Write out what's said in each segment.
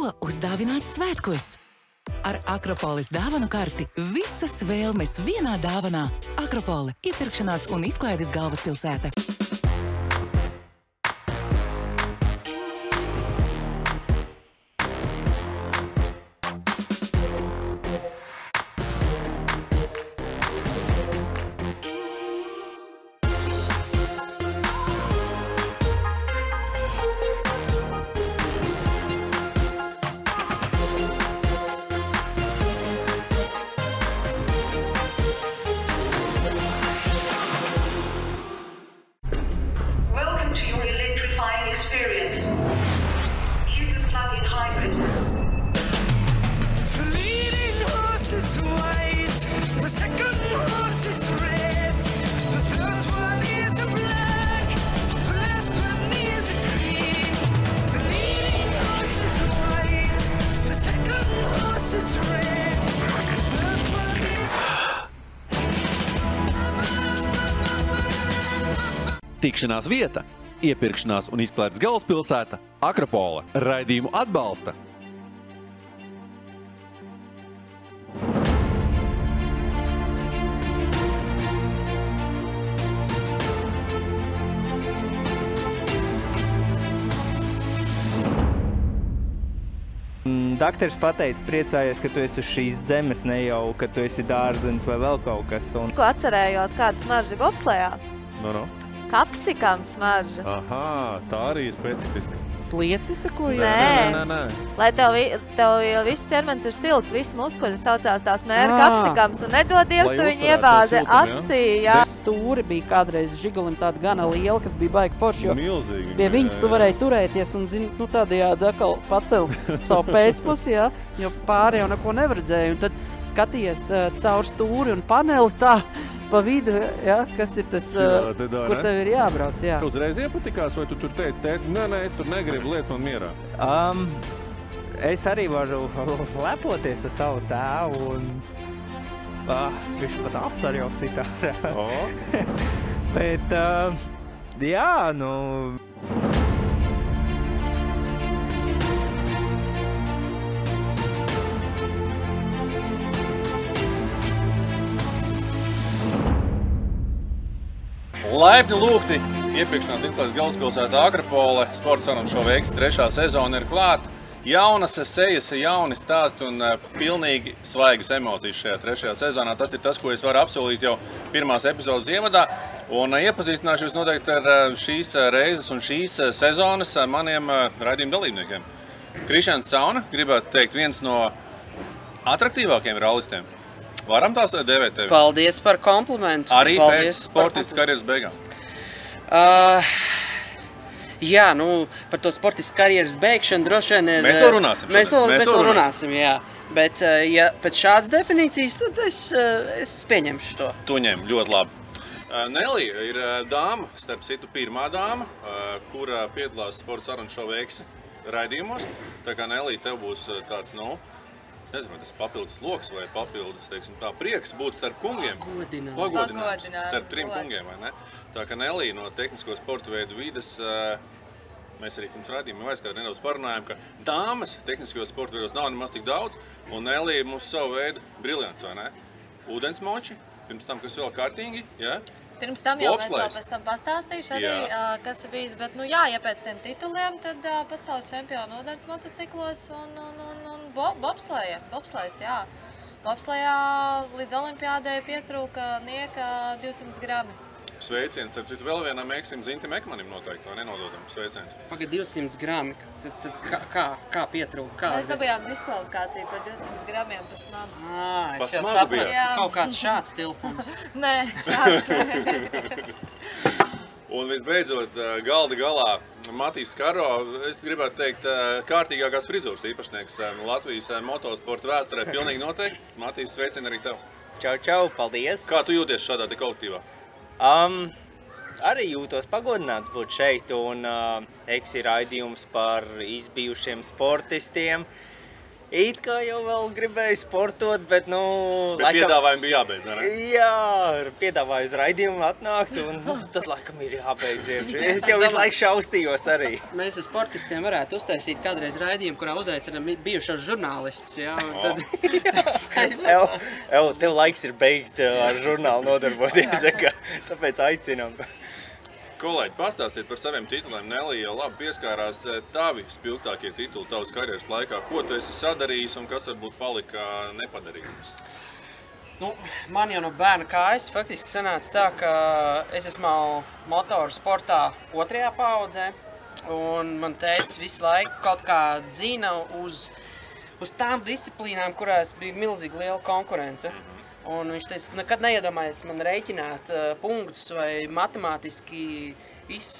ko uzdāvināt svētkos. Ar Akropolis dāvanu karti visas vēlmes vienā dāvanā. Akropoli - iepirkšanās un izklaides galvaspilsēta. Tikšanās vieta, iepirkšanās un izklaides galvaspilsēta - Akropola. Raidījumu atbalsta Dakteris pateica, priecājies, ka tu esi uz šīs zemes, ne jau, ka tu esi dārzenis vai vēl kaut kas. Un... Ko atcerējos, kāda smarža bobslējā? no, no. Kapsikam smarža. Aha, tā arī ir specifiska. Slieci sakoja? Nē. nē, nē. Lai tev, tev jau viss ķermenis ir silts, viss muskuļi saucās tās mēra Ā. kapsikams. Un nedod Dievs, Lai tu viņu iebāzi acī. Jā. Stūri bija kādreiz žigulim tāda gana liela, kas bija baigi forši, Milzīgi. pie viņas tu varēji turēties un, zini, nu tādējādi atkal pacelt savu pēcpusi, jā, jo pāri jau neko nevaredzēja. Un tad skaties uh, caur stūri un paneli tā pa vidu, jā, kas ir tas, Jā, te dā, kur ne? tev ir jābrauc, jā. Uzreiz iepatikās, vai tu tur teici, tēti, nē, nē, es tur negribu lietas man mierā. Um, es arī varu lepoties ar savu tēvu. Un, ah, viņš pat asaru jau sitā. Bet, uh, jā, nu. Laipni lūgti! Iepirkšanās izklaides galvaspilsētā Akropole sporta sarunu šo veiks trešā sezona ir klāta. Jaunas sejas, jauni stāsti un uh, pilnīgi svaigas emocijas šajā trešajā sezonā. Tas ir tas, ko es varu apsolīt jau pirmās epizodes ievadā. Un uh, iepazīstināšu jūs noteikti ar uh, šīs reizes un šīs sezonas maniem raidījuma dalībniekiem. Krišāns Cauna, gribētu teikt, viens no attraktīvākajiem rallistiem. Varam tās dēvēt tevi? Paldies par komplimentu. Arī Paldies pēc sportista karjeras beigām. Uh, jā, nu, par to sportistu karjeras beigšanu droši vien ir. Mēs vēl runāsim Mēs vēl, Mēs mēs vēl runāsim. jā. Bet, uh, ja pēc šādas definīcijas, tad es, uh, es pieņemšu to. Tu ņem ļoti labi. Uh, Nelija ir dāma, starp citu, pirmā dāma, kura piedalās sporta sarunu šo veiksi raidījumos. Tā kā Nelija, tev būs tāds, nu, nezinu, vai tas papildus lokus vai papildus, teiksim, tā prieks būt starp kungiem. Pagodināt. Pagodināt, Starp trim kungiem, vai ne? Tā kā Nelija no tehnisko sporta veidu vides, uh, mēs arī pirms raidījuma aizskatām nedaudz parunājām, ka dāmas tehniskajos sporta veidos nav nemaz tik daudz, un Nelija mums savu veidu briljants, vai ne? Ūdensmoči, pirms tam, kas vēl kārtīgi, ja? Pirms tam jau mēs vēl tam pastāstīšu arī, uh, kas ir bijis. Bet, nu jā, ja pēc tiem tituliem, tad uh, pasaules čempionu ūdens motociklos un, un, un, un bo, bobslēja. Bobslējas, jā. Bobslējā līdz olimpiādai pietrūka nieka 200 grami. Sveiciens, starp citu, vēl vienam eksim Zintim Ekmanim noteikti, vai nenododam sveiciens. Pagaid, 200 gramu. Tad, tad kā, kā, kā pietrūka? Kā? Mēs dabūjām diskvalifikāciju par 200 gramiem pa smagu. Pa es jau smagu sapratu, kaut kāds šāds tilpums. Nē, šāds. Un visbeidzot, ā, galda galā Matīs Karo, es gribētu teikt, ā, kārtīgākās frizūras īpašnieks ā, Latvijas motosporta vēsturē. Pilnīgi noteikti. Matīs, sveicien arī tev. Čau, čau, paldies! Kā tu jūties šādā te kolektīvā? Um, arī jūtos pagodināts būt šeit, un uh, eks ir raidījums par izbijušiem sportistiem. It kā jau vēl gribēju sportot, bet, nu, Bet piedāvājumi bija jābeidz, ne? Jā, piedāvāju uz raidījumu atnākt, un nu, tad laikam ir jābeidz. iekšā. Es jau visu laiku šaustījos arī. Mēs ar sportistiem varētu uztaisīt kādreiz raidījumu, kurā uzaicinām bijušos žurnālistus. Jā, tad... Ev, ev, tev laiks ir beigt uh, ar žurnālu nodarboties, tāpēc aicinām. Kolēģi, pastāstiet par saviem tituliem. Nelija jau labi pieskārās eh, tavi spilgtākie tituli tavas karjeras laikā. Ko tu esi sadarījis un kas varbūt palika nepadarīts? Nu, man jau no bērna kājas faktiski sanāca tā, ka es esmu motoru sportā otrajā paudzē. Un man teica, visu laiku kaut kā dzīna uz, uz tām disciplīnām, kurās bija milzīgi liela konkurence. Un viņš teica, nekad neiedomājies man rēķināt uh, punktus vai matemātiski iz,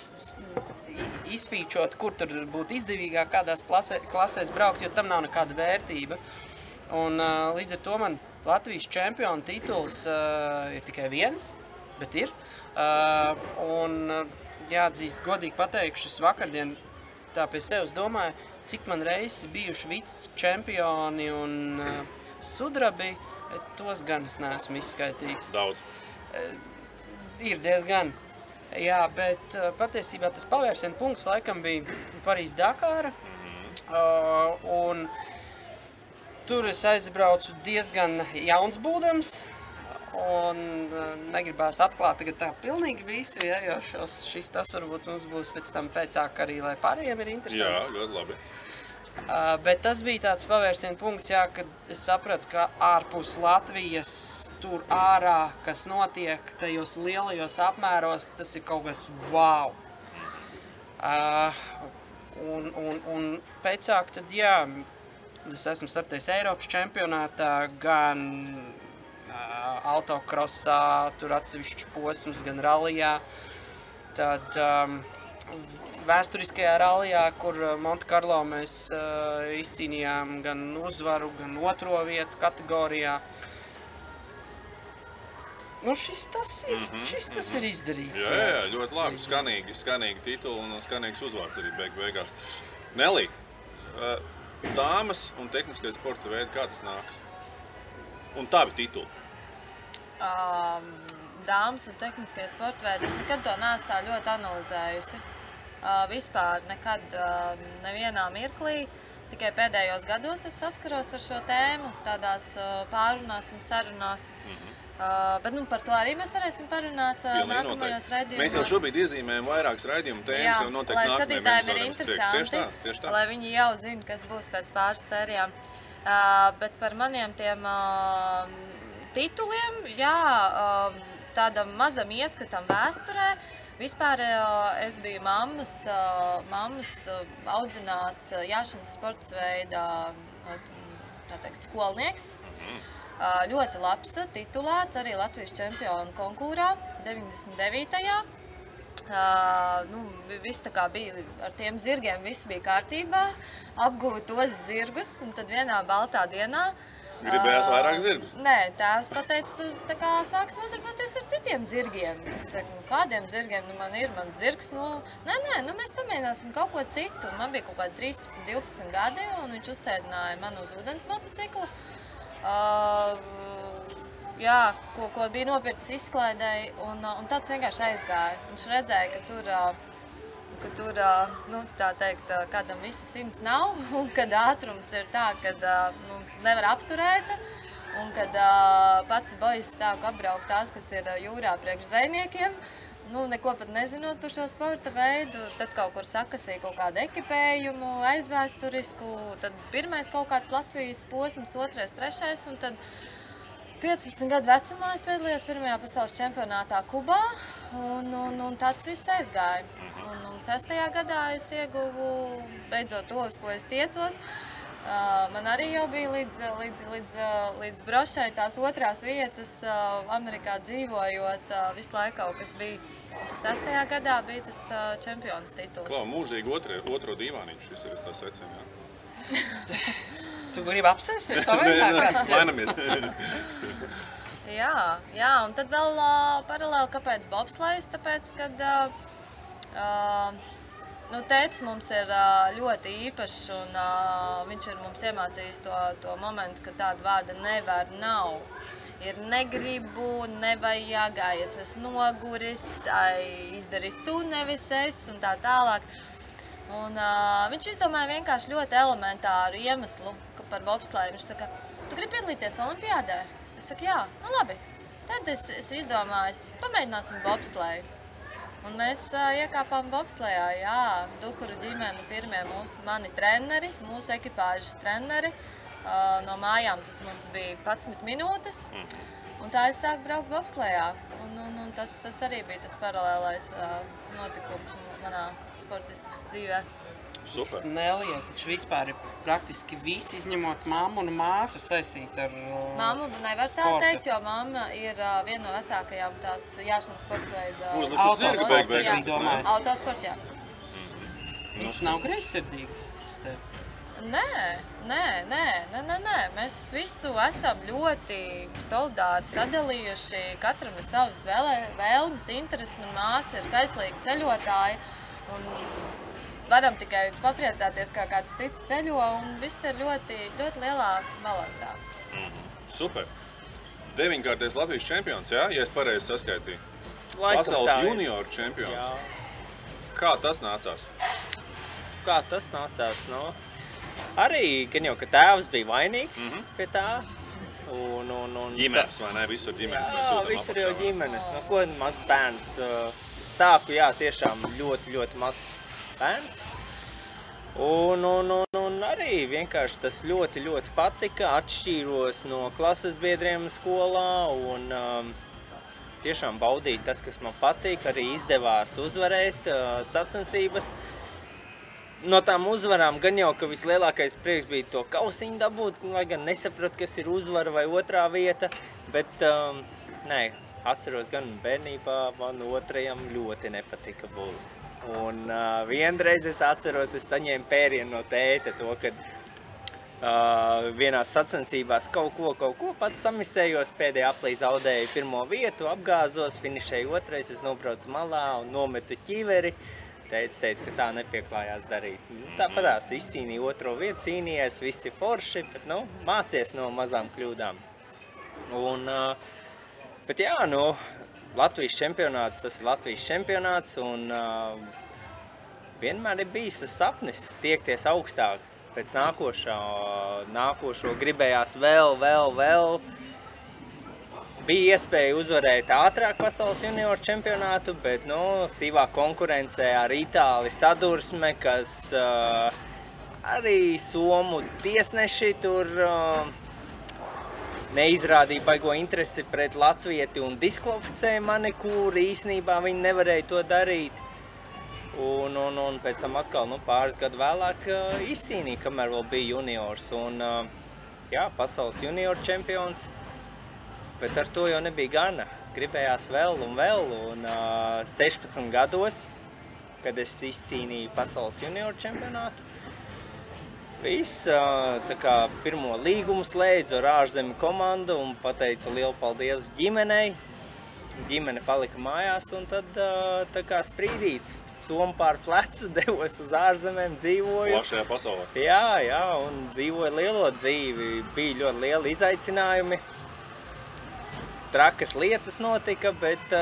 i- izfīčot, kur tur būtu izdevīgāk kādās klasē, klasēs braukt, jo tam nav nekāda vērtība. Un, uh, līdz ar to man Latvijas čempiona tituls uh, ir tikai viens, bet ir. Uh, un, uh, jāatzīst, godīgi pateikšu, es vakardien tā pie sevis domāju, cik man reizes bijuši vice čempioni un uh, sudrabi. eh, Tos gan es neesmu izskaidrojis. Daudz. Ir diezgan. Jā, bet uh, patiesībā tas pavērsienu punkts laikam bija Parīzes Dakāra. Uh, un tur es aizbraucu diezgan jauns būdams. Un negribās atklāt tagad tā pilnīgi visu, ja, jo šos, šis tas varbūt mums būs pēc tam pēcāk arī, lai pārējiem ir interesanti. Jā, ļoti labi. Uh, bet tas bija tāds pavērsienu punkts, jā, kad es sapratu, ka ārpus Latvijas tur ārā, kas notiek tajos lielajos apmēros, tas ir kaut kas wow. Uh, un, un, un pēcāk tad, jā, es esmu startējis Eiropas čempionātā, gan uh, autokrosā, tur atsevišķi posms, gan rallijā. Tad um, vēsturiskajā rallijā, kur uh, Montekarlo mēs uh, izcīnījām gan uzvaru, gan otro vietu kategorijā. Nu, šis tas ir, mm -hmm, šis tas ir izdarīts. Jā, jā, šis ļoti labi. Skanīgi, skanīgi tituli un skanīgs uzvārds arī beig beigās. Nelī, uh, dāmas un tehniskais sporta veidi, kā tas nāks? Un tavi tituli. Um, dāmas un tehniskie sporta veidi. Es nekad to neesmu tā ļoti analizējusi. Uh, vispār nekad, uh, nevienā mirklī. Tikai pēdējos gados es saskaros ar šo tēmu, tādās uh, pārunās un sarunās. Uh, bet nu, par to arī mēs varēsim parunāt uh, nākamajos raidījumos. Mēs jau šobrīd iezīmējam vairākas raidījumu tēmas, jau noteikti lai skatītājiem ir interesanti, Tieši tā, tieši tā. lai viņi jau zina, kas būs pēc pāris sērijām. Uh, bet par maniem tiem uh, tituliem, jā, uh, tādam mazam ieskatam vēsturē. Vispār uh, es biju mammas, uh, mammas uh, audzināts uh, jāšanas sports veidā uh, teikt, skolnieks. Uh, ļoti labs, uh, titulēts arī Latvijas čempionu konkurā 99. Uh, nu, vi- viss tā kā bija ar tiem zirgiem, viss bija kārtībā. Apguva tos zirgus, un tad vienā baltā dienā. Gribējās vairāk zirgus? Nē, tēvs pateica, tu tā kā sāks nodarboties ar citiem zirgiem. Es saku, nu, kādiem zirgiem nu, man ir? Man zirgs, nu, nē, nē, nu, mēs pamēģināsim kaut ko citu. Man bija kaut kādi 13, 12 gadi, un viņš uzsēdināja mani uz ūdens motociklu. Uh, jā, ko, ko bija nopircis izklaidēji, un, un tāds vienkārši aizgāja. Viņš redzēja, ka tur, uh, ka tur nu, teikt, kādam visi simts nav, un kad ātrums ir tā, ka nu, nevar apturēt. Un kad uh, pati bojas sāk apbraukt tās, kas ir jūrā priekš zvejniekiem, nu, neko pat nezinot par šo sporta veidu, tad kaut kur sakasīja kaut kādu ekipējumu, aizvēsturisku, tad pirmais kaut kāds Latvijas posms, otrais, trešais, un tad 15 gadu vecumā es piedalījos pirmajā pasaules čempionātā Kubā, un, un, un tāds viss aizgāja. Un, un sestajā gadā es ieguvu beidzot to, uz ko es tiecos. Man arī jau bija līdz, līdz, līdz, līdz brošai tās otrās vietas, Amerikā dzīvojot, visu laiku kaut kas bija. Tas sestajā gadā bija tas čempions tituls. Klau, mūžīgi otro, otro divāniņš, šis ir tas secina. Tu gribi apsēsties? Kāds ir? mainamies. Jā, jā, un tad vēl uh, paralēli, kāpēc bobslēgs? Tāpēc, kad uh, uh, Nu, Tēvs mums ir ā, ļoti īpašs, un ā, viņš ir mums iemācījis to, to momentu, ka tāda vārda nevar, nav. Ir negribu, nevajag, es esmu noguris, ai, izdari tu, nevis es, un tā tālāk. Un, uh, viņš izdomāja vienkārši ļoti elementāru iemeslu par bobslēju. Viņš saka, tu gribi piedalīties Olimpijādē? Es saku, jā, nu labi. Tad es, es izdomāju, pamēģināsim bobslēju. Un mēs uh, iekāpām bobslējā, jā, Dukuru ģimene, pirmie mūsu mani treneri, mūsu ekipāžas treneri. Uh, no mājām tas mums bija 11 minūtes. Un tā es sāku braukt bobslējā. Un, un, un tas, tas arī bija tas paralēlais uh, notikums manā sportistas dzīvē. Super. Nelija, taču vispār ir praktiski visi, izņemot mammu un māsu saistīti ar uh, Māmu nevar tā sportu. teikt, jo mamma ir uh, viena no vecākajām tās jāšanas sporta veida. Uzlikt uz zirga beig beigās. Jā, Domājis. autosportā. Viņas nav greizsirdīgas. es teiktu. Nē, nē, nē, nē, nē, nē. Mēs visu esam ļoti solidāri sadalījuši. Katram ir savas vēlē- vēlmes, intereses. Manā māsa ir kaislīga ceļotāja. Un varam tikai papriecāties, kā kāds cits ceļo. Un viss ir ļoti, ļoti lielā balansā. Super. Deviņkārtais Latvijas čempions, jā, ja es pareizi saskaitīju. Laikam Pasaules tā junioru čempions. Jā. Kā tas nācās? Kā tas nācās? No? Arī gan jau, ka tēvs bija vainīgs mm -hmm. pie tā. Un, un, un, Ģimenes vai ne? Visur ģimenes. Jā, apakšā. jau ģimenes. Nu, ko mazs bērns. uh, Sāku, jā, tiešām ļoti, ļoti mazs bērns. Un, un, un, un arī vienkārši tas ļoti, ļoti patika. Atšķīros no klases biedriem skolā un um, tiešām baudīt tas, kas man patīk. Arī izdevās uzvarēt uh, sacensības. No tām uzvarām gan jau, ka vislielākais prieks bija to kausiņu dabūt, lai gan nesapratu, kas ir uzvara vai otrā vieta. Bet, um, nē, atceros gan bērnībā, man otrajam ļoti nepatika būt. Un uh, vienreiz es atceros, es saņēmu pērienu no tēta to, ka uh, vienā sacensībās kaut ko, kaut ko pats samisējos, pēdējā aplī zaudēju pirmo vietu, apgāzos, finišēju otrais, es nobraucu malā un nometu ķiveri. Teica, teica, ka tā nepieklājās darīt. Nu, Tāpat tās izcīnīja otro vietu, cīnījās, visi forši, bet nu, mācies no mazām kļūdām. Un, uh, bet jā, nu, Latvijas čempionāts, tas ir Latvijas čempionāts, un uh, vienmēr ir bijis tas sapnis tiekties augstāk. Pēc nākošā, nākošo gribējās vēl, vēl, vēl. Bija iespēja uzvarēt ātrāk pasaules junioru čempionātu, bet nu, sīvā konkurencē ar Itāliju sadursme, kas uh, arī Somu tiesneši tur uh, neizrādīja baigo interesi pret Latvieti un diskvalificēja mani, kur īsnībā viņi nevarēja to darīt. Un, un, un pēc tam atkal nu, pāris gadu vēlāk uh, izcīnīja, kamēr vēl bija juniors. Un, uh, jā, pasaules junioru čempions. Bet ar to jau nebija gana. Gribējās vēl un vēl. Un, uh, 16 gados, kad es izcīnīju pasaules junioru čempionātu, Viss, tā kā pirmo līgumu slēdzu ar ārzemju komandu un pateicu lielu paldies ģimenei. Ģimene palika mājās un tad tā kā sprīdīts. Somu pār plecu devos uz ārzemēm, dzīvoju. Plašajā pasaulē. Jā, jā, un dzīvoju lielo dzīvi. Bija ļoti lieli izaicinājumi. Trakas lietas notika, bet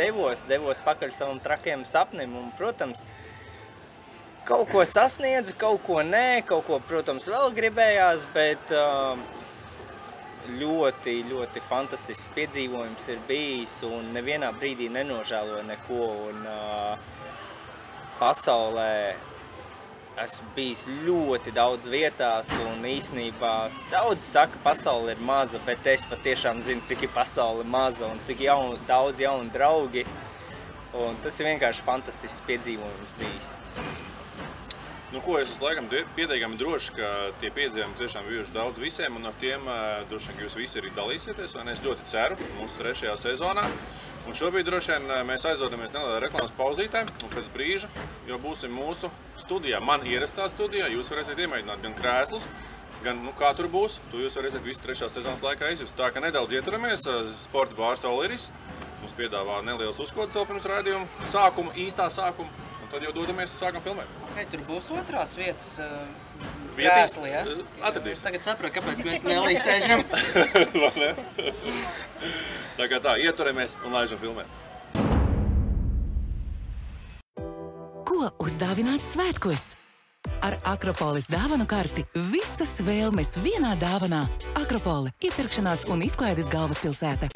devos, devos pakaļ savam trakajam sapnim. Un, protams, kaut ko sasniedzu, kaut ko nē, kaut ko, protams, vēl gribējās, bet uh, ļoti, ļoti fantastisks piedzīvojums ir bijis un nevienā brīdī nenožēloju neko. Un, uh, pasaulē esmu bijis ļoti daudz vietās, un īsnībā daudz saka, ka pasaule ir maza, bet es patiešām zinu, cik ir pasaule maza un cik jaun, daudz jaunu draugi. Un tas ir vienkārši fantastisks piedzīvojums bijis. Nu, ko es laikam pietiekami drošs, ka tie piedzīvojumi tiešām bijuši daudz visiem, un ar tiem droši vien jūs visi arī dalīsieties. Es ļoti ceru mūsu trešajā sezonā. Un šobrīd droši vien mēs aizdodamies nelielā reklāmas pauzītē, un pēc brīža jau būsim mūsu studijā. Man ierastā studijā jūs varēsiet iemēģināt gan krēslus, gan nu, kā tur būs. To jūs varēsiet visu trešā sezonas laikā izjust. Tā kā nedaudz ieturamies, sporta bārs Oliris mums piedāvā nelielas uzkodas vēl pirms raidījuma sākuma, īstā sākuma. Tad jau dodamies un sākam filmēt. Okay, tur būs otrās vietas. Uh, krēsli, ja? uh, atradīsim. Es tagad saprotu, kāpēc mēs nelīsēžam. Vai ne? tā kā tā, ieturamies un laižam filmēt. Ko uzdāvināt svētkos? Ar Akropolis dāvanu karti visas vēlmes vienā dāvanā. Akropole - iepirkšanās un izklaides galvaspilsēta.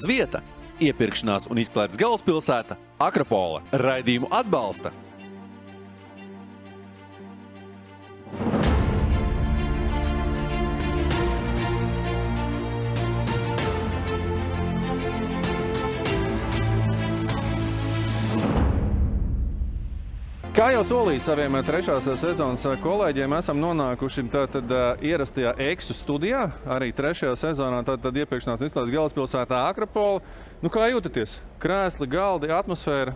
Tikšanās vieta, iepirkšanās un izklaides galvaspilsēta - Akropola. Raidījumu atbalsta Kā jau solīju saviem eh, trešās eh, sezonas eh, kolēģiem, esam nonākuši tātad ierastajā eksu studijā. Arī trešajā sezonā tātad iepirkšanās izstādes galvaspilsētā Akropola. Nu, kā jūtaties? Krēsli, galdi, atmosfēra.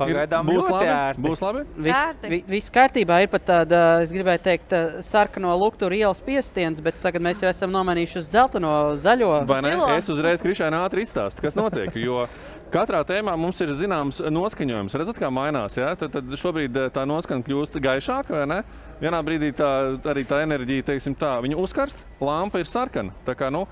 Pagaidām Ir- būs ļoti labi? ērti. Būs labi? Viss vi, viss kārtībā. Ir pat tāda, es gribēju teikt, sarkano luktu ielas piestiens, bet tagad mēs jau esam nomainījuši uz dzelteno, zaļo. Vai ne? Filo. Es uzreiz krišāni ātri izstāstu, kas notiek. Jo katrā tēmā mums ir zināms noskaņojums. Redzat, kā mainās. Ja? Tad, tad šobrīd eh, tā noskaņa kļūst gaišāka, vai ne? Vienā brīdī tā, arī tā enerģija, teiksim tā, viņa uzkarst, lampa ir sarkana. Tā kā, nu,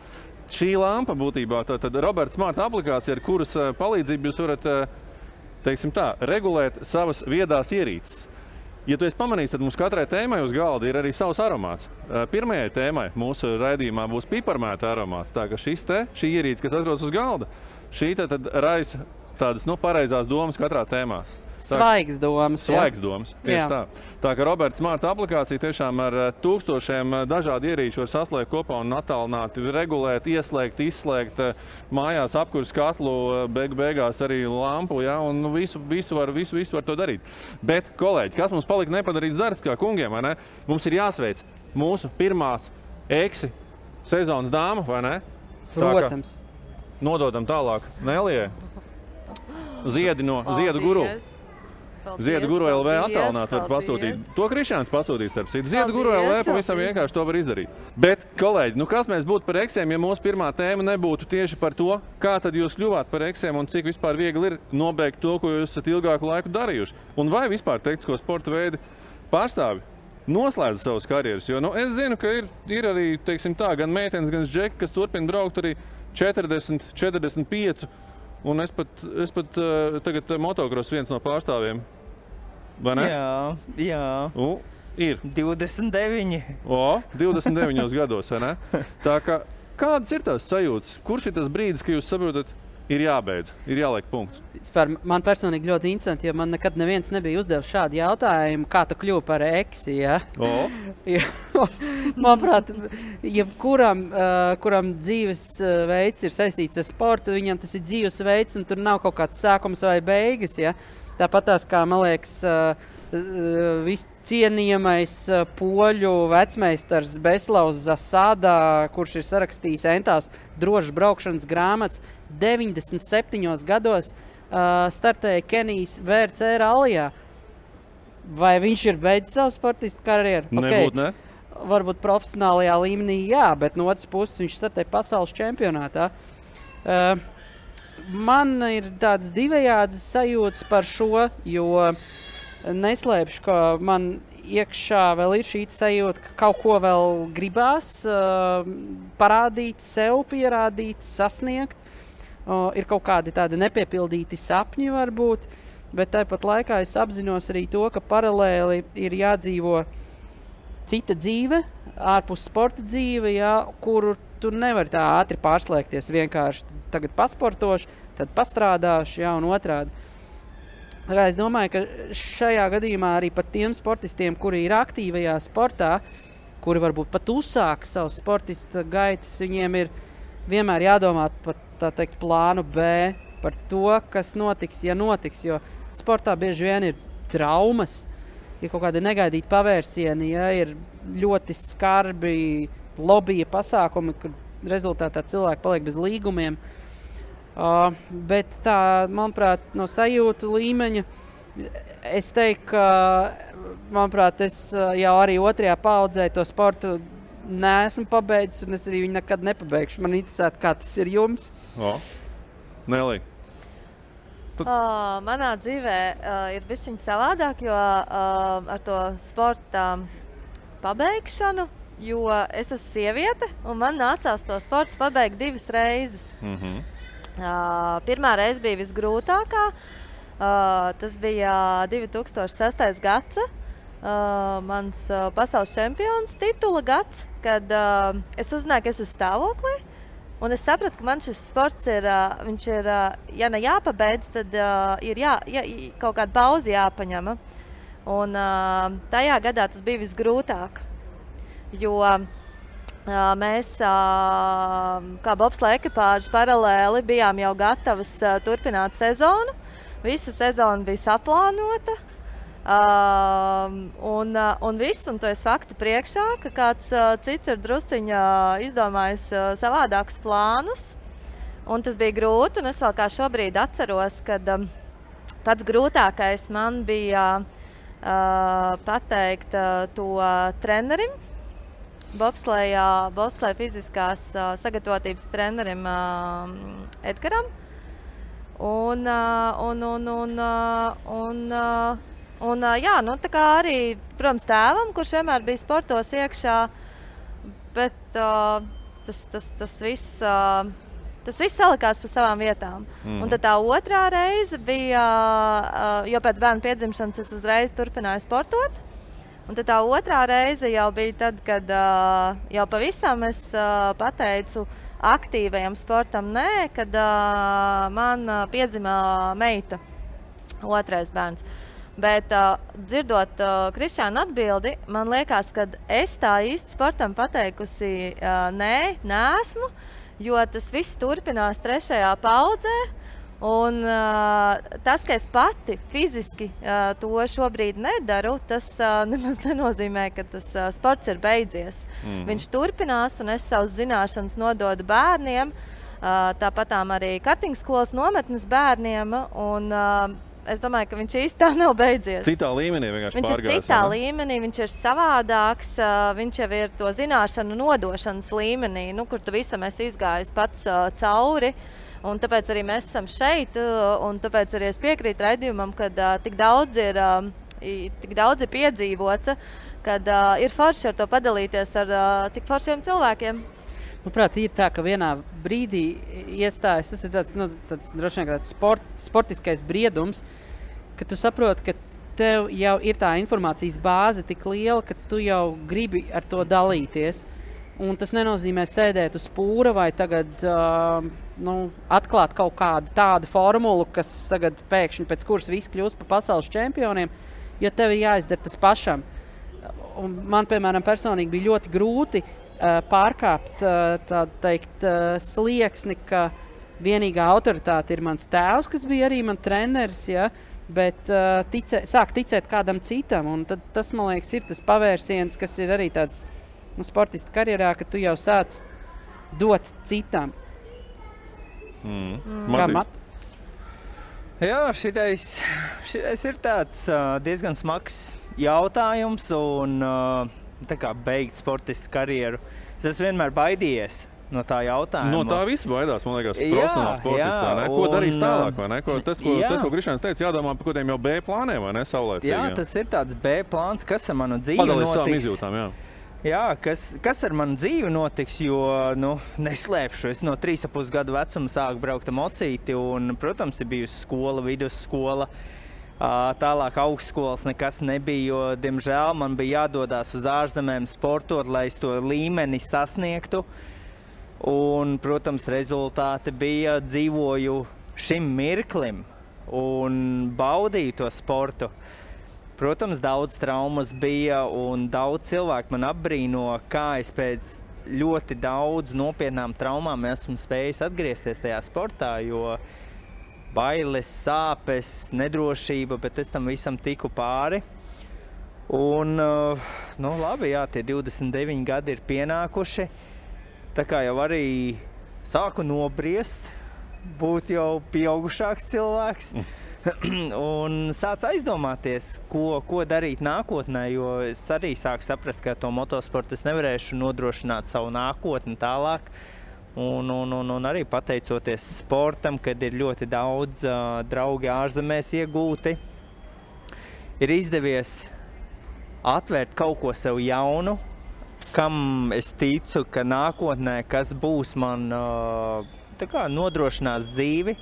šī lampa būtībā tā, tad Roberts Smart aplikācija, ar kuras eh, palīdzību jūs varat eh, tā, regulēt savas viedās ierīces. Ja tu esi pamanījis, tad mums katrai tēmai uz galda ir arī savs aromāts. Pirmajai tēmai mūsu raidījumā būs piparmēta aromāts. Tā ka šis te, šī ierīce, kas atrodas uz galda, šī te tad raisa tādas nu, pareizās domas katrā tēmā. Svaigs domas. Svaigs domas. Tieši Jā. tā. Tā kā Roberts Mārta aplikācija tiešām ar eh, tūkstošiem eh, dažādu ierīču var saslēgt kopā un attālināti regulēt, ieslēgt, izslēgt eh, mājās apkursu katlu, beig beigās arī lampu. Ja, un visu, visu, var, visu, visu var to darīt. Bet, kolēģi, kas mums palika nepadarīts darbs kā kungiem, vai ne? Mums ir jāsveic mūsu pirmās eksi sezonas dāma, vai ne? Tā kā Protams. Nododam tālāk Nelijai. Ziedi no Ziedu guru. Ziedu guru LV attālināt var pasūtīt. To Krišāns pasūtīs, starp citu. Ziedu guru LV Paldies, pavisam paldies. vienkārši to var izdarīt. Bet, kolēģi, nu kas mēs būtu par eksēm, ja mūsu pirmā tēma nebūtu tieši par to, kā tad jūs kļuvāt par eksēm un cik vispār viegli ir nobeigt to, ko jūs esat ilgāku laiku darījuši. Un vai vispār tehnisko sporta veidu pārstāvi noslēdz savas karjeras. Jo nu, es zinu, ka ir, ir arī teiksim, tā, gan meitenes, gan džeki, kas turpina braukt arī 40, 45. Un es pat, es pat uh, tagad uh, motocross viens no pārstāvjiem. Vai ne? Jā, jā. U, ir. 29. O, 29 gados, vai ne? Tā kā, kādas ir tās sajūtas? Kurš ir tas brīdis, kad jūs saprotat, ir jābeidz, ir jāliek punkts? Vispār man personīgi ļoti interesanti, jo man nekad neviens nebija uzdevis šādu jautājumu, kā tu kļuvu par eksi. Ja? Manuprāt, jebkuram, uh, kuram dzīves veids ir saistīts ar sportu, viņam tas ir dzīvesveids, un tur nav kaut kāds sākums vai beigas. Ja? Tāpat tās kā man liekas. Uh, Viscienījamais uh, poļu vecmeistars Beslavs Zasādā, kurš ir sarakstījis entās drošas braukšanas grāmatas, 97 gados uh, startēja Kenijas VRC rallijā. Vai viņš ir beidzis savu sportistu karjeru? nebūtu, ne? varbūt profesionālajā līmenī, jā, bet no otras puses viņš startē pasaules čempionātā. Uh, man ir tāds divējāds sajūtas par šo, jo neslēpšu, ka man iekšā vēl ir šī sajūta, ka kaut ko vēl gribās uh, parādīt, sev pierādīt, sasniegt. Uh, ir kaut kādi tādi nepiepildīti sapņi, varbūt. bet tāpat laikā es apzinos arī to, ka paralēli ir jādzīvo cita dzīve, ārpus sporta dzīve, jā, kuru tu nevari tā ātri pārslēgties. Vienkārši tagad pasportošu, tad pastrādāšu, jā, un otrādi. Es domāju, ka šajā gadījumā arī tiem sportistiem, kuri ir aktīvajā sportā, kuri varbūt pat uzsāk savu sportista gaitas, viņiem ir vienmēr jādomā par teikt, plānu B, par to, kas notiks, ja notiks. Jo sportā bieži vien ir traumas, ir kaut kādi negaidīti pavērsieni, ja ir ļoti skarbi lobby pasākumi, kur rezultātā cilvēki paliek bez līgumiem. Uh, bet tā, manuprāt, no sajūtu līmeņa es teiktu, ka manuprāt, es uh, jau arī otrajā paudzē to sportu neesmu pabeidzis, un es arī viņu nekad nepabeigšu. Man interesē, kā tas ir jums. O. Nelī. Tu- Uh, manā dzīvē uh, ir bijis viņa savādāk, jo uh, ar to sporta pabeigšanu, jo es esmu sieviete un man nācās to sportu pabeigt divas reizes. Mhm. Uh, pirmā reize bija visgrūtākā. Uh, tas bija 2006. gads. Uh, mans uh, pasaules čempions titula gads, kad uh, es uzzināju, ka es esmu stāvoklī. Un es sapratu, ka man šis sports ir, uh, ir, uh, ja ne jāpabeidz, tad uh, ir jā, jā, kaut kāda pauze jāpaņem. Un uh, tajā gadā tas bija visgrūtāk. Jo uh, mēs, uh, kā bobslēga ekipāža, paralēli bijām jau gatavas uh, turpināt sezonu. Visa sezona bija saplānota. Um, un, uh, un viss, un to es faktu priekšā, ka kāds uh, cits ir drusciņā izdomājis uh, savādākus plānus. Un tas bija grūti, un es vēl kā šobrīd atceros, kad um, pats grūtākais man bija uh, pateikt uh, to trenerim, bobslēja, bobslēja fiziskās sagatavotības trenerim Edgaram. Un, un, un, un, un, un uh, jā, nu, tā kā arī, protams, tēvam, kurš vienmēr bija sportos iekšā, bet uh, tas, tas, tas viss. Uh, Tas viss salikās pa savām vietām. Mm. Un tad tā otrā reize bija, jo pēc bērna piedzimšanas es uzreiz turpināju sportot. Un tad tā otrā reize jau bija tad, kad uh, jau pavisam es uh, pateicu aktīvajam sportam, nē, kad uh, man uh, piedzima meita, otrais bērns. Bet, uh, dzirdot uh, Kristiāna atbildi, man liekas, ka es tā īsti sportam pateikusi, uh, nē, nesmu, jo tas viss turpinās trešajā paudzē. Un, uh, tas, ka es pati fiziski uh, to šobrīd nedaru, tas uh, nemaz nenozīmē, ka tas uh, sports ir beidzies. Mm. -hmm. Viņš turpinās, un es savus zināšanas nododu bērniem, uh, tāpat arī kartingskolas nometnes bērniem. Un, uh, es domāju, ka viņš īstenībā nav beidzies. Citā līmenī Viņš ir pārgājis. citā vai ne? līmenī, viņš ir savādāks. ā, Viņš jau ir to zināšanu nodošanas līmenī, nu, kur tu visam esi izgājis pats ā, cauri. Un tāpēc arī mēs esam šeit, ā, un tāpēc arī es piekrītu raidījumam, ka tik daudz ir, i- tik daudz ir piedzīvots, kad ā, ir forši ar to padalīties ar ā, tik foršiem cilvēkiem. Manuprāt, ir tā, ka vienā brīdī iestājas tas tāds, nu, tāds droši vien tāds sport, sportiskais briedums, ka tu saproti, ka tev jau ir tā informācijas bāze tik liela, ka tu jau gribi ar to dalīties. Un tas nenozīmē sēdēt uz pūra vai tagad, uh, nu, atklāt kaut kādu tādu formulu, kas tagad pēkšņi pēc kuras viss kļūs par pasaules čempioniem, jo tev ir jāizdara tas pašam. Un man, piemēram, personīgi bija ļoti grūti uh, pārkāpt uh, teikt, uh, slieksni, ka vienīgā autoritāte ir mans tēvs, kas bija arī mans treneris. Ja? Bet uh, ticē, sāk ticēt kādam citam, tad, tas, man liekas, ir tas pavērsiens, kas ir arī tāds nu, sportista karjerā, ka tu jau sāc dot citam. Mm. Kā mat? Jā, šitais, šitais ir tāds diezgan smags jautājums, un tā kā beigt sportista karjeru. Es esmu vienmēr baidījies no tā jautājuma. No tā viss baidās, man liekas, profesionāls sportists. Ko un, darīs tālāk? Ko, tas, ko, jā. tas, ko Kristians teica, jādomā par kaut kādiem jau B plāniem, vai ne? Saulēcīgi, Jā, tas ir tāds B plāns, kas ar manu dzīvi Padalīs notiks. izjūtām, jā. Jā, kas, kas ar manu dzīvi notiks, jo, nu, neslēpšu, es no 3,5 gadu vecuma sāku braukt ar mocīti, un, protams, ir bijusi skola, vidusskola. Tālāk augstskolas nekas nebija, jo, diemžēl, man bija jādodas uz ārzemēm sportot, lai es to līmeni sasniegtu. Un, protams, rezultāti bija dzīvoju šim mirklim un baudīju to sportu. Protams, daudz traumas bija un daudz cilvēku man apbrīno, kā es pēc ļoti daudz nopietnām traumām esmu spējis atgriezties tajā sportā. Bailes, sāpes, nedrošība, bet es tam visam tiku pāri. Un, uh, nu, labi, jā, tie 29 gadi ir pienākuši. Tā kā jau arī sāku nobriest, būt jau pieaugušāks cilvēks. un sāc aizdomāties, ko, ko darīt nākotnē, jo es arī sāku saprast, ka to motosportu es nevarēšu nodrošināt savu nākotni tālāk. Un, un, un, un arī pateicoties sportam, kad ir ļoti daudz uh, draugu ārzemēs iegūti, ir izdevies atvērt kaut ko sev jaunu, kam es ticu, ka nākotnē kas būs man uh, kā nodrošinās dzīvi.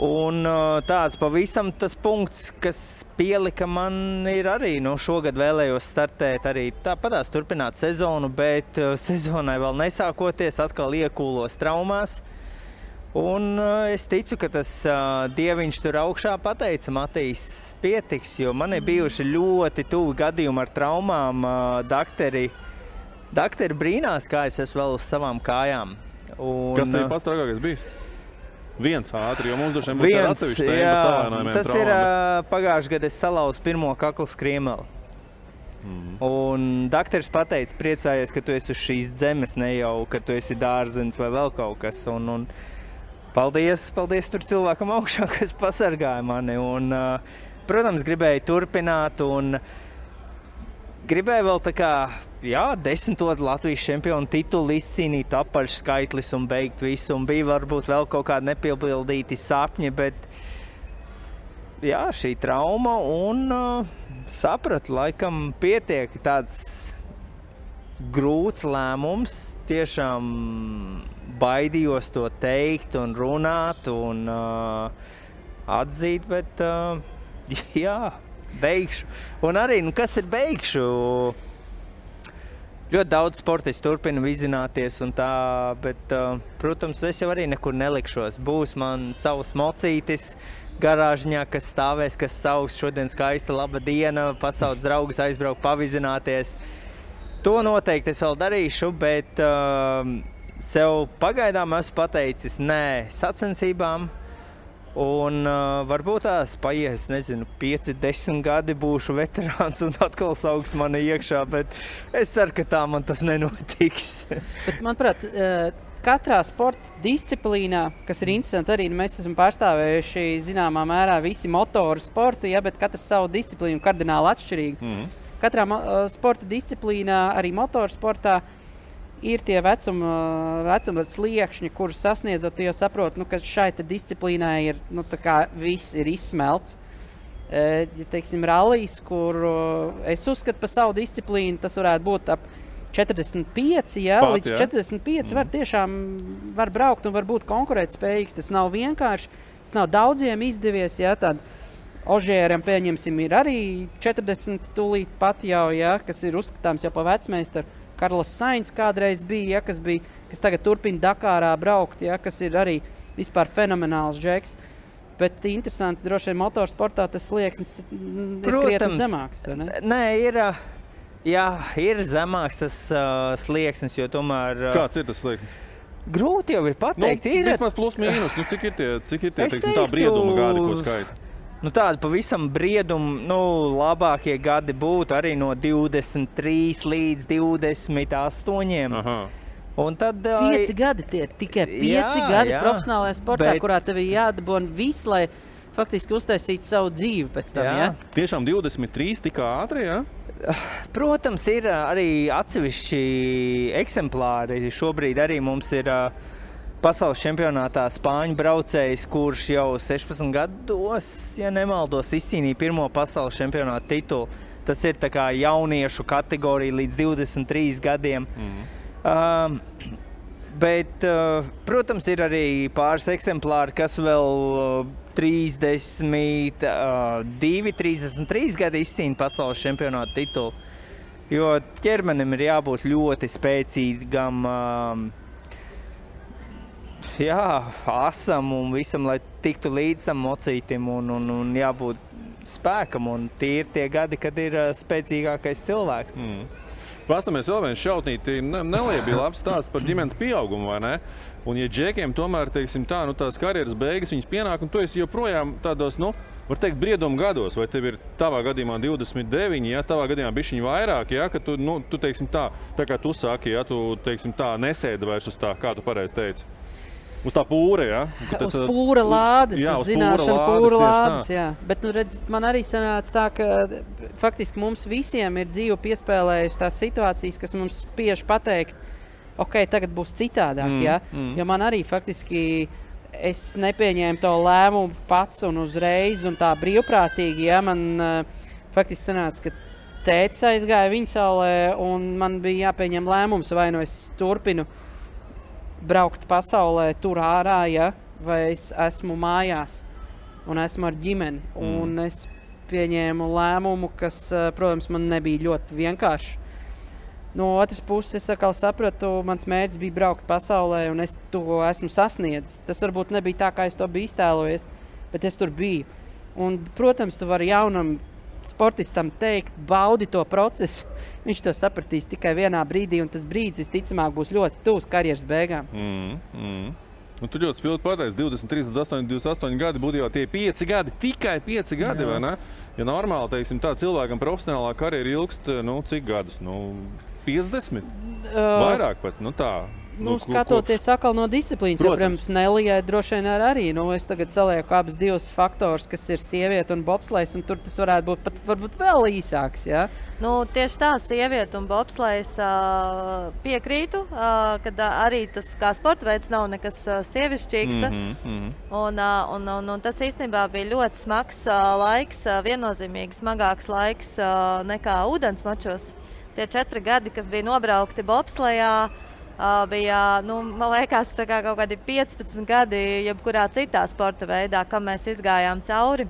Un uh, tāds pavisam tas punkts, kas pielika man, ir arī nu, šogad vēlējos startēt, arī tāpatās turpināt sezonu, bet uh, sezonai vēl nesākoties, atkal iekūlos traumās. Un uh, es ticu, ka tas dieviņš tur augšā pateica, Matīs, pietiks, jo man ir bijuši ļoti tuvi gadījumi ar traumām. Dakteri, dakteri brīnās, kā es esmu vēl uz savām kājām. Un, Kas tev uh, pats trakākais bijis? Viens ātri, jo mums droši vien būtu atsevišķi tēma savainojumiem. tas ir uh, pagājušajā gadā. Es salauzu pirmo kakla skriemeli. Mhm. Un doktors pateica, priecājies, ka tu esi uz šīs zemes, ne jau ka tu esi dārzenis vai vēl kaut kas. Un, un paldies, paldies tur cilvēkam augšā, kas pasargāja mani. Un, uh, protams, gribēju turpināt. Un, Gribēju vēl tā kā, jā, desmitot Latvijas čempionu titulu izcīnīt, apaļš skaitlis un beigt visu. Un bija varbūt vēl kaut kādi nepiepildīti sapņi, bet jā, šī trauma un uh, sapratu, laikam pietiek tāds grūts lēmums. Tiešām baidījos to teikt un runāt un uh, atzīt, bet uh, jā, beigšu. Un arī, nu, kas ir beigšu? Ļoti daudz sportistu turpina vizināties, tā, bet, uh, protams, es jau arī nekur nelikšos. Būs man savs mocītis garāžņā, kas stāvēs, kas sauks šodien skaista laba diena, pasaules draugus aizbraukt pavizināties. To noteikti es vēl darīšu, bet uh, sev pagaidām esmu pateicis nē sacensībām. Un uh, varbūt tās paies, nezinu, 5, 10 gadi būšu veterāns un atkal sauks mani iekšā, bet es ceru, ka tā man tas nenotiks. Bet, manuprāt, katrā sporta disciplīnā, kas ir interesanti, arī nu, mēs esam pārstāvējuši zināmā mērā visi motoru sportu, ja, bet katrs savu disciplīnu kardināli atšķirīgi. Mhm. Katrā mo- eh, sporta disciplīnā, arī motorsportā, ir tie vecuma, vecuma sliekšņi, kurus sasniedzot, jau saproti, nu, ka šai disciplīnai ir nu, viss ir izsmelts. Eh, Ja teiksim, rallies, kur es uzskatu par savu disciplīnu, tas varētu būt ap 45, jā, Pat, līdz jā. 45 var tiešām var braukt un var būt konkurētspējīgs. Tas nav vienkārši, tas nav daudziem izdevies. Jā, tād, Ožēram, pieņemsim, ir arī 40 tūlīt pat jau, jā, kas ir uzskatāms jau par vecmeistaru. Karls Sainz kādreiz bija, ja, kas, bija, kas tagad turpina Dakārā braukt, ja, kas ir arī vispār fenomenāls džeks. Bet interesanti, droši vien motorsportā tas slieksnis mm, ir krietni zemāks. Nē, ir, jā, ir zemāks tas uh, slieksnis, jo tomēr. Uh, Kāds ir tas slieksnis? Grūti jau ir Nu, pateikt. ir, vismaz plus mīnus. Nu, cik ir tie, cik ir tie teiksim, tā teiktu- brieduma gadi, ko skaita? Nu, tāda pavisam brieduma, nu, labākie gadi būtu arī no 23 līdz 28. Aha. Un tad ā, Pieci gadi tie ir tikai pieci Jā, gadi jā. profesionālajā sportā, Bet- kurā tev ir jādabūna viss, lai faktiski uztaisītu savu dzīvi pēc tam. Jā. Ja? Tiešām 23 tik ātri, ja? Protams, ir arī atsevišķi eksemplāri. Šobrīd arī mums ir ā, pasaules čempionātā spāņu braucējs, kurš jau 16 gados, ja nemaldos, izcīnīja pirmo pasaules čempionāta titulu. Tas ir jauniešu kategorija līdz 23 gadiem. Mm. Um, bet, uh, protams, ir arī pāris eksemplāri, kas vēl uh, 32, 33 gadi izcīnīt pasaules čempionāta titulu. Jo ķermenim ir jābūt ļoti spēcīgam, um, jā, asam un visam, lai tiktu līdz tam mocītam un, un, un jābūt spēkam. Un tie ir tie gadi, kad ir uh, spēcīgākais cilvēks. Mm. Pastāmies vēl viens šautnīti, ne, neliela bija labs stāsts par ģimenes pieaugumu, vai ne? Un, ja džekiem tomēr, teiksim tā, nu tās karjeras beigas, viņas pienāk, un tu esi joprojām tādos, nu, var teikt, brieduma gados, vai tev ir tavā gadījumā 29, ja tavā gadījumā bija viņa vairāk, ja, tu, nu, tu teiksim tā, tā kā tu saki, ja tu, teiksim tā, nesēdi vairs uz tā, kā tu pareizi teici. Uz tā pūra, jā. Ja? Uz pūra lādes, jā, uz zināšanu, pūra pūra lādes, lādes. tieši Jā. Bet, nu, redz, man arī sanāca tā, ka faktiski mums visiem ir dzīve piespēlējusi tās situācijas, kas mums spiež pateikt, ok, tagad būs citādāk. Mm, ja? mm. Jo man arī faktiski es nepieņēmu to lēmumu pats un uzreiz un tā brīvprātīgi. Ja? Man uh, faktiski sanāca, ka tēvs aizgāja viņa saulē, un man bija jāpieņem lēmums, vai nu es turpinu braukt pasaulē, tur ārā, ja? vai es esmu mājās un esmu ar ģimeni. Mm. Un es pieņēmu lēmumu, kas, eh, protams, man nebija ļoti vienkāršs. No otras puses, es atkal sapratu, mans mērķis bija braukt pasaulē, un es to esmu sasniedzis. Tas varbūt nebija tā, kā es to biju iztēlojies, bet es tur biju. Un, protams, tu vari jaunam sportistam teikt, baudi to procesu. Viņš to sapratīs tikai vienā brīdī, un tas brīdis visticamāk būs ļoti tuvs karjeras beigām. Mm, mm. Nu, tu ļoti spilgti pateici, 20, 38, 28 gadi jau tie 5 gadi, tikai 5 gadi. Ja normāli, teiksim, tā cilvēkam profesionālā karjera ilgst, nu, cik gadus? Nu, 50? Uh, Vairāk pat, nu tā. Nu, ko- skatoties atkal no disciplīnas, jo, Protams. Nelijai droši vien ar arī. Nu, es tagad salieku abus divus faktorus, kas ir sieviete un bobslēgs, un tur tas varētu būt pat varbūt vēl īsāks. Ja? Nu, tieši tā, sieviete un bobslēgs uh, piekrītu, uh, ka uh, arī tas kā sporta veids nav nekas uh, sievišķīgs. Mm mhm. Un, uh, un, un, un tas īstenībā bija ļoti smags uh, laiks, uh, viennozīmīgi smagāks laiks uh, nekā ūdens mačos. Tie četri gadi, kas bija nobraukti bobslējā, uh, bija, nu, man liekas, kā kaut kādi 15 gadi, jebkurā citā sporta veidā, kam mēs izgājām cauri.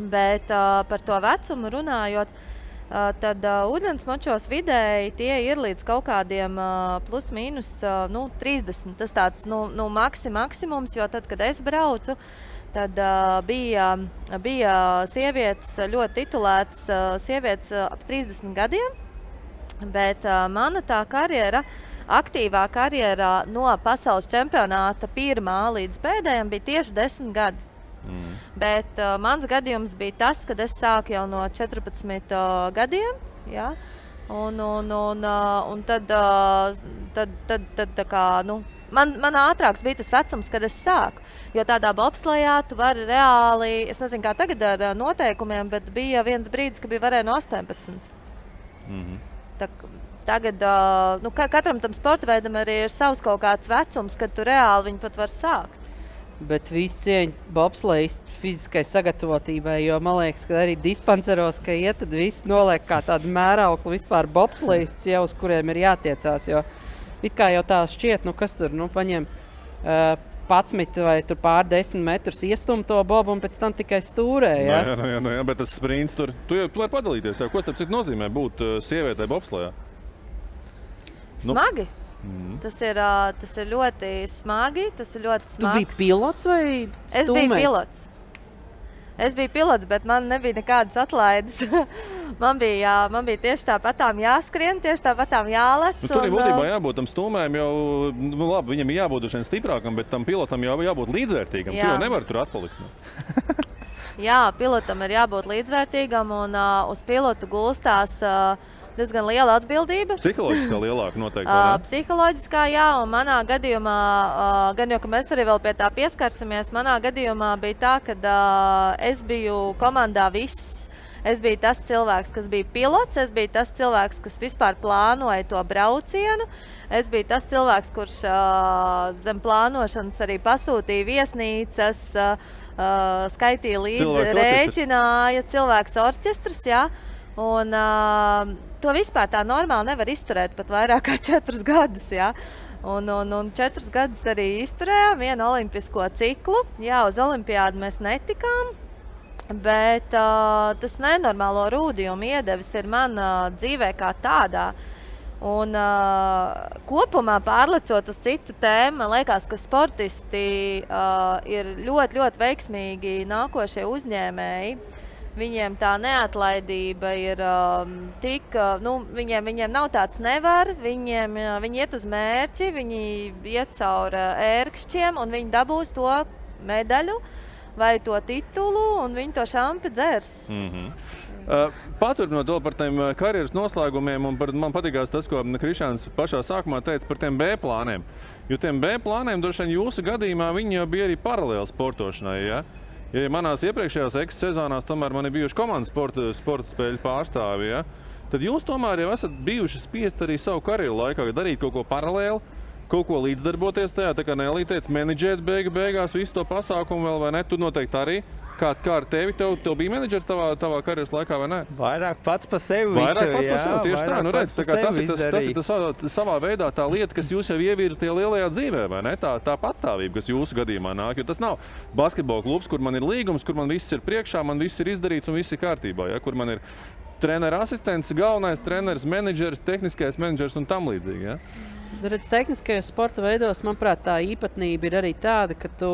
Bet uh, par to vecumu runājot, uh, tad uh, ūdens mačos vidēji tie ir līdz kaut kādiem uh, plus mīnus uh, nu, 30. Tas tāds nu, nu, maksi, maksimums, jo tad, kad es braucu, tad uh, bija, bija sievietes ļoti titulētas, uh, sievietes uh, ap 30 gadiem. Bet uh, mana tā karjera, aktīvā karjera no pasaules čempionāta pirmā līdz pēdējiem bija tieši 10 gadi. Mm. Bet uh, mans gadījums bija tas, kad es sāku jau no 14 uh, gadiem. Ja? Un, un, un, uh, un tad, uh, tad, tad, tad tā kā, nu, man, man ātrāks bija tas vecums, kad es sāku. Jo tādā bobslējā tu vari reāli, es nezinu, kā tagad ar uh, noteikumiem, bet bija viens brīdis, kad bija varēja no 18. Mhm. Tā, tagad nu, ka, katram tam sporta veidam arī ir savs kaut kāds vecums, kad tu reāli viņu pat var sākt. Bet viss cieņas bobslēgs fiziskai sagatavotībai, jo man liekas, ka arī dispanseros, ka iet, tad viss noliek kā tādu mērauklu vispār bobslēgs, jau uz kuriem ir jātiecās. Jo it kā jau tā šķiet, nu kas tur, nu paņem uh, 11 vai pār 10 metrus iestum to bobu un pēc tam tikai stūrē. Jā, Ja? jā, jā, jā, jā, bet tas sprints tur, tu jau vari padalīties. Jā. Ko tas nozīmē būt uh, sievietei Nu. Smagi! Mm. Tas ir, ā, tas ir ļoti smagi. Tas ir ļoti Tu biji pilots vai Es biju pilots. Es biju pilots, bet man nebija nekādas atlaides. man, bija, jā, man bija tieši tāpatām jāskrien, tieši tāpatām jālec. Nu, tur un, būtībā jābūt tam stūmējam, jau nu, labi, viņam ir jābūt šeit stiprākam, bet tam pilotam jau jābūt līdzvērtīgam. Tu Jā. jau nevari tur atpalikt. Nu. Jā, pilotam ir jābūt līdzvērtīgam, un uh, uz pilotu gulstās uh, diezgan liela atbildība. Psiholoģiski lielāka noteikti. Uh, psiholoģiskā, jā, un manā gadījumā, uh, gan jau ka mēs arī vēl pie tā pieskarsimies, manā gadījumā bija tā, ka uh, es biju komandā viss. Es biju tas cilvēks, kas bija pilots, es biju tas cilvēks, kas vispār plānoja to braucienu. Es biju tas cilvēks, kurš uh, zem plānošanas arī pasūtīja viesnīcas, uh, uh, skaitīja līdzi, Cilvēks rēķināja cilvēks orķestris. Jā. Un, uh, to vispār tā normāli nevar izturēt pat vairāk kā četrus gadus. Ja? Un, un, un četrus gadus arī izturējām vienu olimpisko ciklu. Jā, uz olimpiādu mēs netikām. Bet uh, tas nenormālo rūdījumu iedevis ir manā dzīvē kā tādā. Un, uh, kopumā pārlecot uz citu tēmu, man liekas, ka sportisti uh, ir ļoti, ļoti veiksmīgi nākošie uzņēmēji. Viņiem tā neatlaidība ir um, tik, uh, nu, viņiem, viņiem nav tāds nevar, viņiem, uh, viņi iet uz mērķi, viņi iet cauri uh, ērkšķiem un viņi dabūs to medaļu vai to titulu, un viņi to šāpi dzers. Mm -hmm. uh, Paturpinot vēl par tiem uh, karjeras noslēgumiem, un par, man patīkās tas, ko Krišāns pašā sākumā teica par tiem B plāniem. Jo tiem B plāniem, droši vien jūsu gadījumā, viņi jau bija arī paralēli sportošanai. Ja? Ja manās iepriekšējās ekses sezonās tomēr man ir bijuši komandas sporta, sporta spēļu pārstāvji, ja? tad jūs tomēr jau esat bijuši spiest arī savu karjeru laikā darīt kaut ko paralēli kaut ko līdzdarboties tajā. Tā kā Nelija teica, menedžēt beigu, beigās visu to pasākumu vēl, vai ne? Tu noteikti arī. Kā, kā ar tevi? Tev, tev bija menedžers tavā, tavā karjeras laikā, vai ne? Vairāk pats par sevi. Vairāk visu, pats par sevi. Tieši tā, nu redz, tā tas ir tas, tas ir tas savā, savā veidā tā lieta, kas jūs jau ievirzat tajā lielajā dzīvē, vai ne? Tā, tā patstāvība, kas jūsu gadījumā nāk. Jo tas nav basketbola klubs, kur man ir līgums, kur man viss ir priekšā, man viss ir izdarīts un viss ir kārtībā. Ja? Kur man ir treneris asistents, galvenais treneris, menedžers, tehniskais menedžers un tam līdzīgi. Ja? Redz, tehniskajos sporta veidos, manuprāt, tā īpatnība ir arī tāda, ka tu,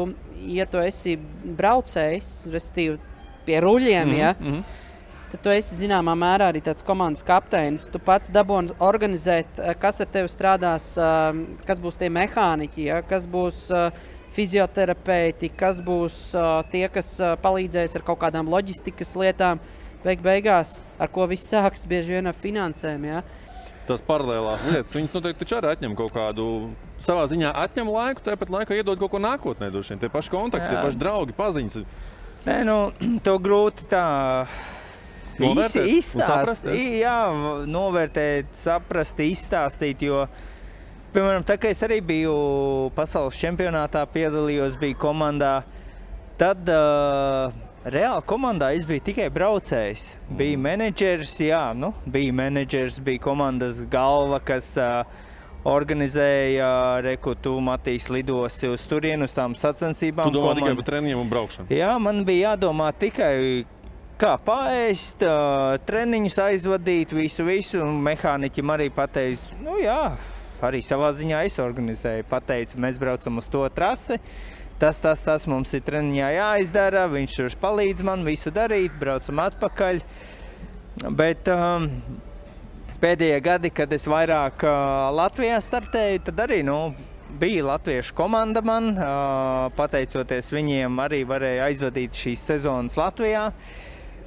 ja tu esi braucējs, respektīvi pie ruļļiem, mm -hmm. ja, tad tu esi zināmā mērā arī tāds komandas kapteinis. Tu pats dabūji organizēt, eh, kas ar tevi strādās, um, kas būs tie mehāniķi, ja, kas būs uh, fizioterapeiti, kas būs uh, tie, kas palīdzēs ar kaut kādām loģistikas lietām. Beig beigās, ar ko viss sākas, bieži vien ar finansēm. Ja. Tas paralēlās lietas, viņas noteikti taču arī atņem kaut kādu. Savā ziņā atņem laiku, tāpat laikā iedod kaut ko nākotnē. droši vien. Tie paši kontakti, tie Jā. paši draugi, paziņas. Nē, nu, to grūti tā un izstāstīt. Jā, novērtēt, saprast, izstāstīt. Jo, piemēram, tā kā es arī biju pasaules čempionātā, piedalījos, biju komandā, tad uh, reāli komandā es biju tikai braucējs. Bija menedžers, jā, nu, bija menedžers, bija komandas galva, kas. Uh, Organizēja rekutu, Matīs lidosi uz turieni, uz tām sacensībām. Tu domā tikai komanda- par treniņiem un braukšanu. Jā, man bija jādomā tikai, kā pāriest, treniņus aizvadīt, visu, visu. Mehāniķim arī pateica, nu jā, arī savā ziņā es organizēju. Pateicu, mēs braucam uz to trasi. Tas, tas, tas mums ir treniņā jāizdara. Viņš tur palīdz man visu darīt, braucam atpakaļ. Bet um, pēdējie gadi, kad es vairāk uh, Latvijā startēju, tad arī nu, bija latviešu komanda man. Uh, pateicoties viņiem, arī varēja aizvadīt šīs sezonas Latvijā.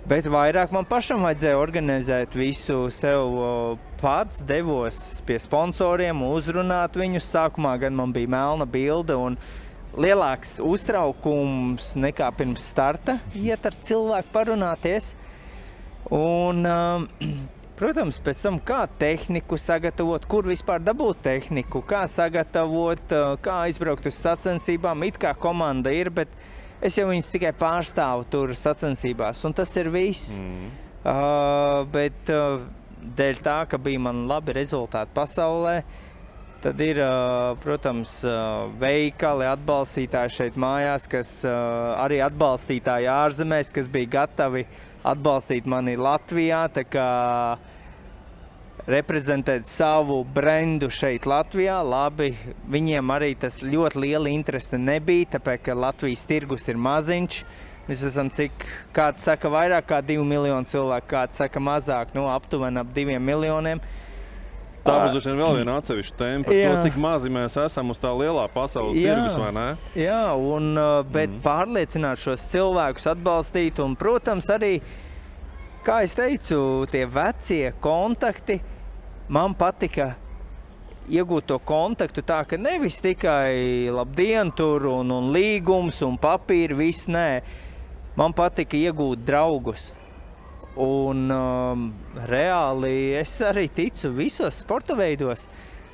Bet vairāk man pašam vajadzēja organizēt visu sev uh, pats. Devos pie sponsoriem, uzrunāt viņus. Sākumā gan man bija melna bilde un lielāks uztraukums nekā pirms starta. Iet ar cilvēku parunāties. Un, um, protams, pēc tam kā tehniku sagatavot, kur vispār dabūt tehniku, kā sagatavot, uh, kā aizbraukt uz sacensībām. It kā komanda ir, bet es jau viņus tikai pārstāvu tur sacensībās, un tas ir viss. Mm. Uh, bet uh, dēļ tā, ka bija man labi rezultāti pasaulē, tad ir, protams, veikali, atbalstītāji šeit mājās, kas arī atbalstītāji ārzemēs, kas bija gatavi atbalstīt mani Latvijā. Reprezentēt savu brendu šeit, Latvijā. Labi, viņiem arī tas ļoti liela interese nebija, tāpēc ka Latvijas tirgus ir maziņš. Mēs esam cik, kāds saka, vairāk kā 2 miljoni cilvēku, kāds saka, mazāk, nu, aptuveni ap 2 miljoniem. Tā būs droši vien vēl viena atsevišķa tēma par Jā. to, cik mazi mēs esam uz tā lielā pasaules Jā. tirgus, vai ne? Jā, un, uh, bet mm. pārliecināt šos cilvēkus, atbalstīt, un, protams, arī, kā jau teicu, tie vecie kontakti. Man patika iegūt to kontaktu tā, ka nevis tikai labdien, tur un, un līgums un papīri, viss nē. Man patika iegūt draugus. Un um, reāli es arī ticu visos sporta veidos.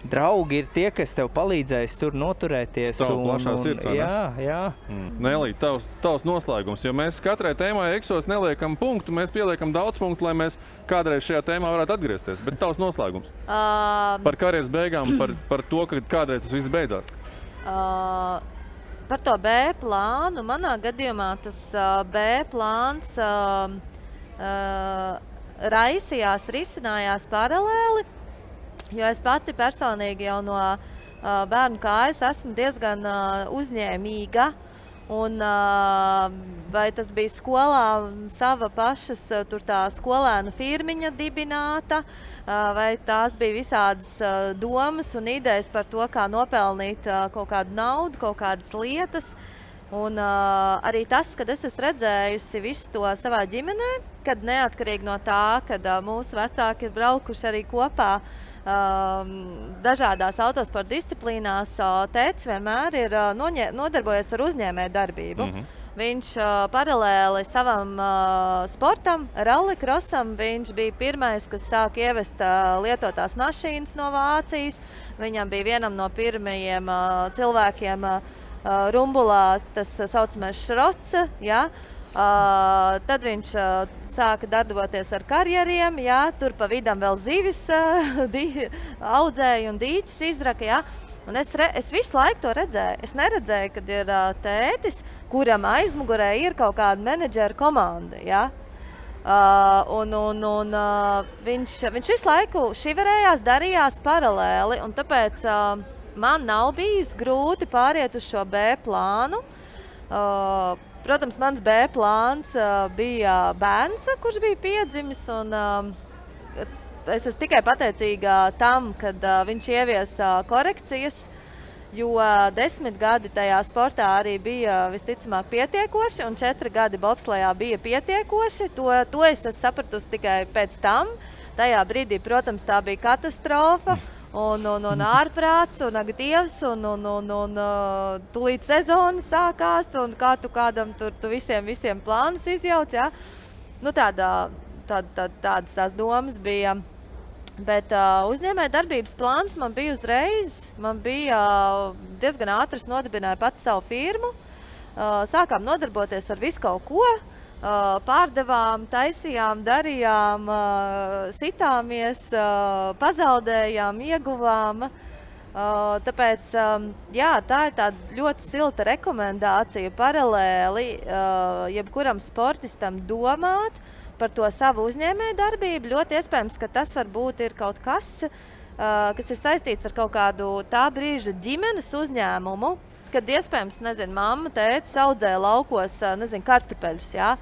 draugi ir tie, kas tev palīdzēs tur noturēties. Tava plašā sirds, ne? jā, jā. Mm. Nelī, tavs, tavs noslēgums. Jo mēs katrai tēmai eksos neliekam punktu, mēs pieliekam daudz punktu, lai mēs kādreiz šajā tēmā varētu atgriezties. Bet tavs noslēgums Uh, par karjeras beigām, par, par to, ka kādreiz tas viss beidzās. Uh, par to B plānu. Manā gadījumā tas uh, B plāns uh, uh, raisījās, risinājās paralēli. Jo es pati personīgi jau no uh, bērnu kājas esmu diezgan uh, uzņēmīga. Un, uh, vai tas bija skolā, sava pašas uh, tur tā skolēnu firmiņa dibināta, uh, vai tās bija visādas uh, domas un idejas par to, kā nopelnīt uh, kaut kādu naudu, kaut kādas lietas. Un uh, arī tas, kad es esmu redzējusi visu to savā ģimenē, kad neatkarīgi no tā, kad uh, mūsu vecāki ir braukuši arī kopā um, dažādās autosporta disciplīnās, uh, tēvs vienmēr ir uh, nodarbojies ar uzņēmēju darbību. Mhm. Viņš uh, paralēli savam uh, sportam, rallycrossam, viņš bija pirmais, kas sāka ievest uh, lietotās mašīnas no Vācijas. Viņam bija vienam no pirmajiem cilvēkiem uh, rumbulā tas tā saucamais šrots. Ja? Uh, tad viņš uh, sāka darboties ar karjeriem, jā, tur pa vidam vēl zivis uh, di, audzēja un dīķis izraka. Jā. Un es, re, es visu laiku to redzēju. Es neredzēju, kad ir uh, tētis, kuram aizmugurē ir kaut kāda menedžera komanda. Ja? Uh, un, un, un, uh, viņš, viņš visu laiku šiverējās, darījās paralēli. Tāpēc uh, man nav bijis grūti pāriet uz šo B plānu. Uh, protams, mans B plāns uh, bija bērns, kurš bija piedzimis. Un, uh, es esmu tikai pateicīga tam, ka uh, viņš ieviesa uh, korekcijas. Jo uh, desmit gadi tajā sportā arī bija visticamāk pietiekoši, un četri gadi bobslējā bija pietiekoši. To, to es esmu sapratusi tikai pēc tam. Tajā brīdī, protams, tā bija katastrofa. Un, un, un ārprāts, un ak, dievs, un, un, un, un uh, tūlīt sezona sākās, un kā tu kādam tur tu visiem, visiem plānus izjauc. Ja? Nu, tāda, tāda, tāda, tādas tās domas bija. Bet uh, uzņēmēja darbības plāns man bija uzreiz. Man bija uh, diezgan ātri, es nodibināju pats savu firmu. Uh, sākām nodarboties ar visu kaut ko. Uh, pārdevām, taisījām, darījām, sitāmies, pazaudējām, ieguvām. Tāpēc jā, tā ir tāda ļoti silta rekomendācija paralēli jebkuram sportistam domāt par to savu uzņēmēju darbību. Ļoti iespējams, ka tas varbūt ir kaut kas, kas ir saistīts ar kaut kādu tā brīža ģimenes uzņēmumu, kad iespējams, nezinu, mamma, tēvs audzēja laukos, nezinu, kartupeļus. Jā.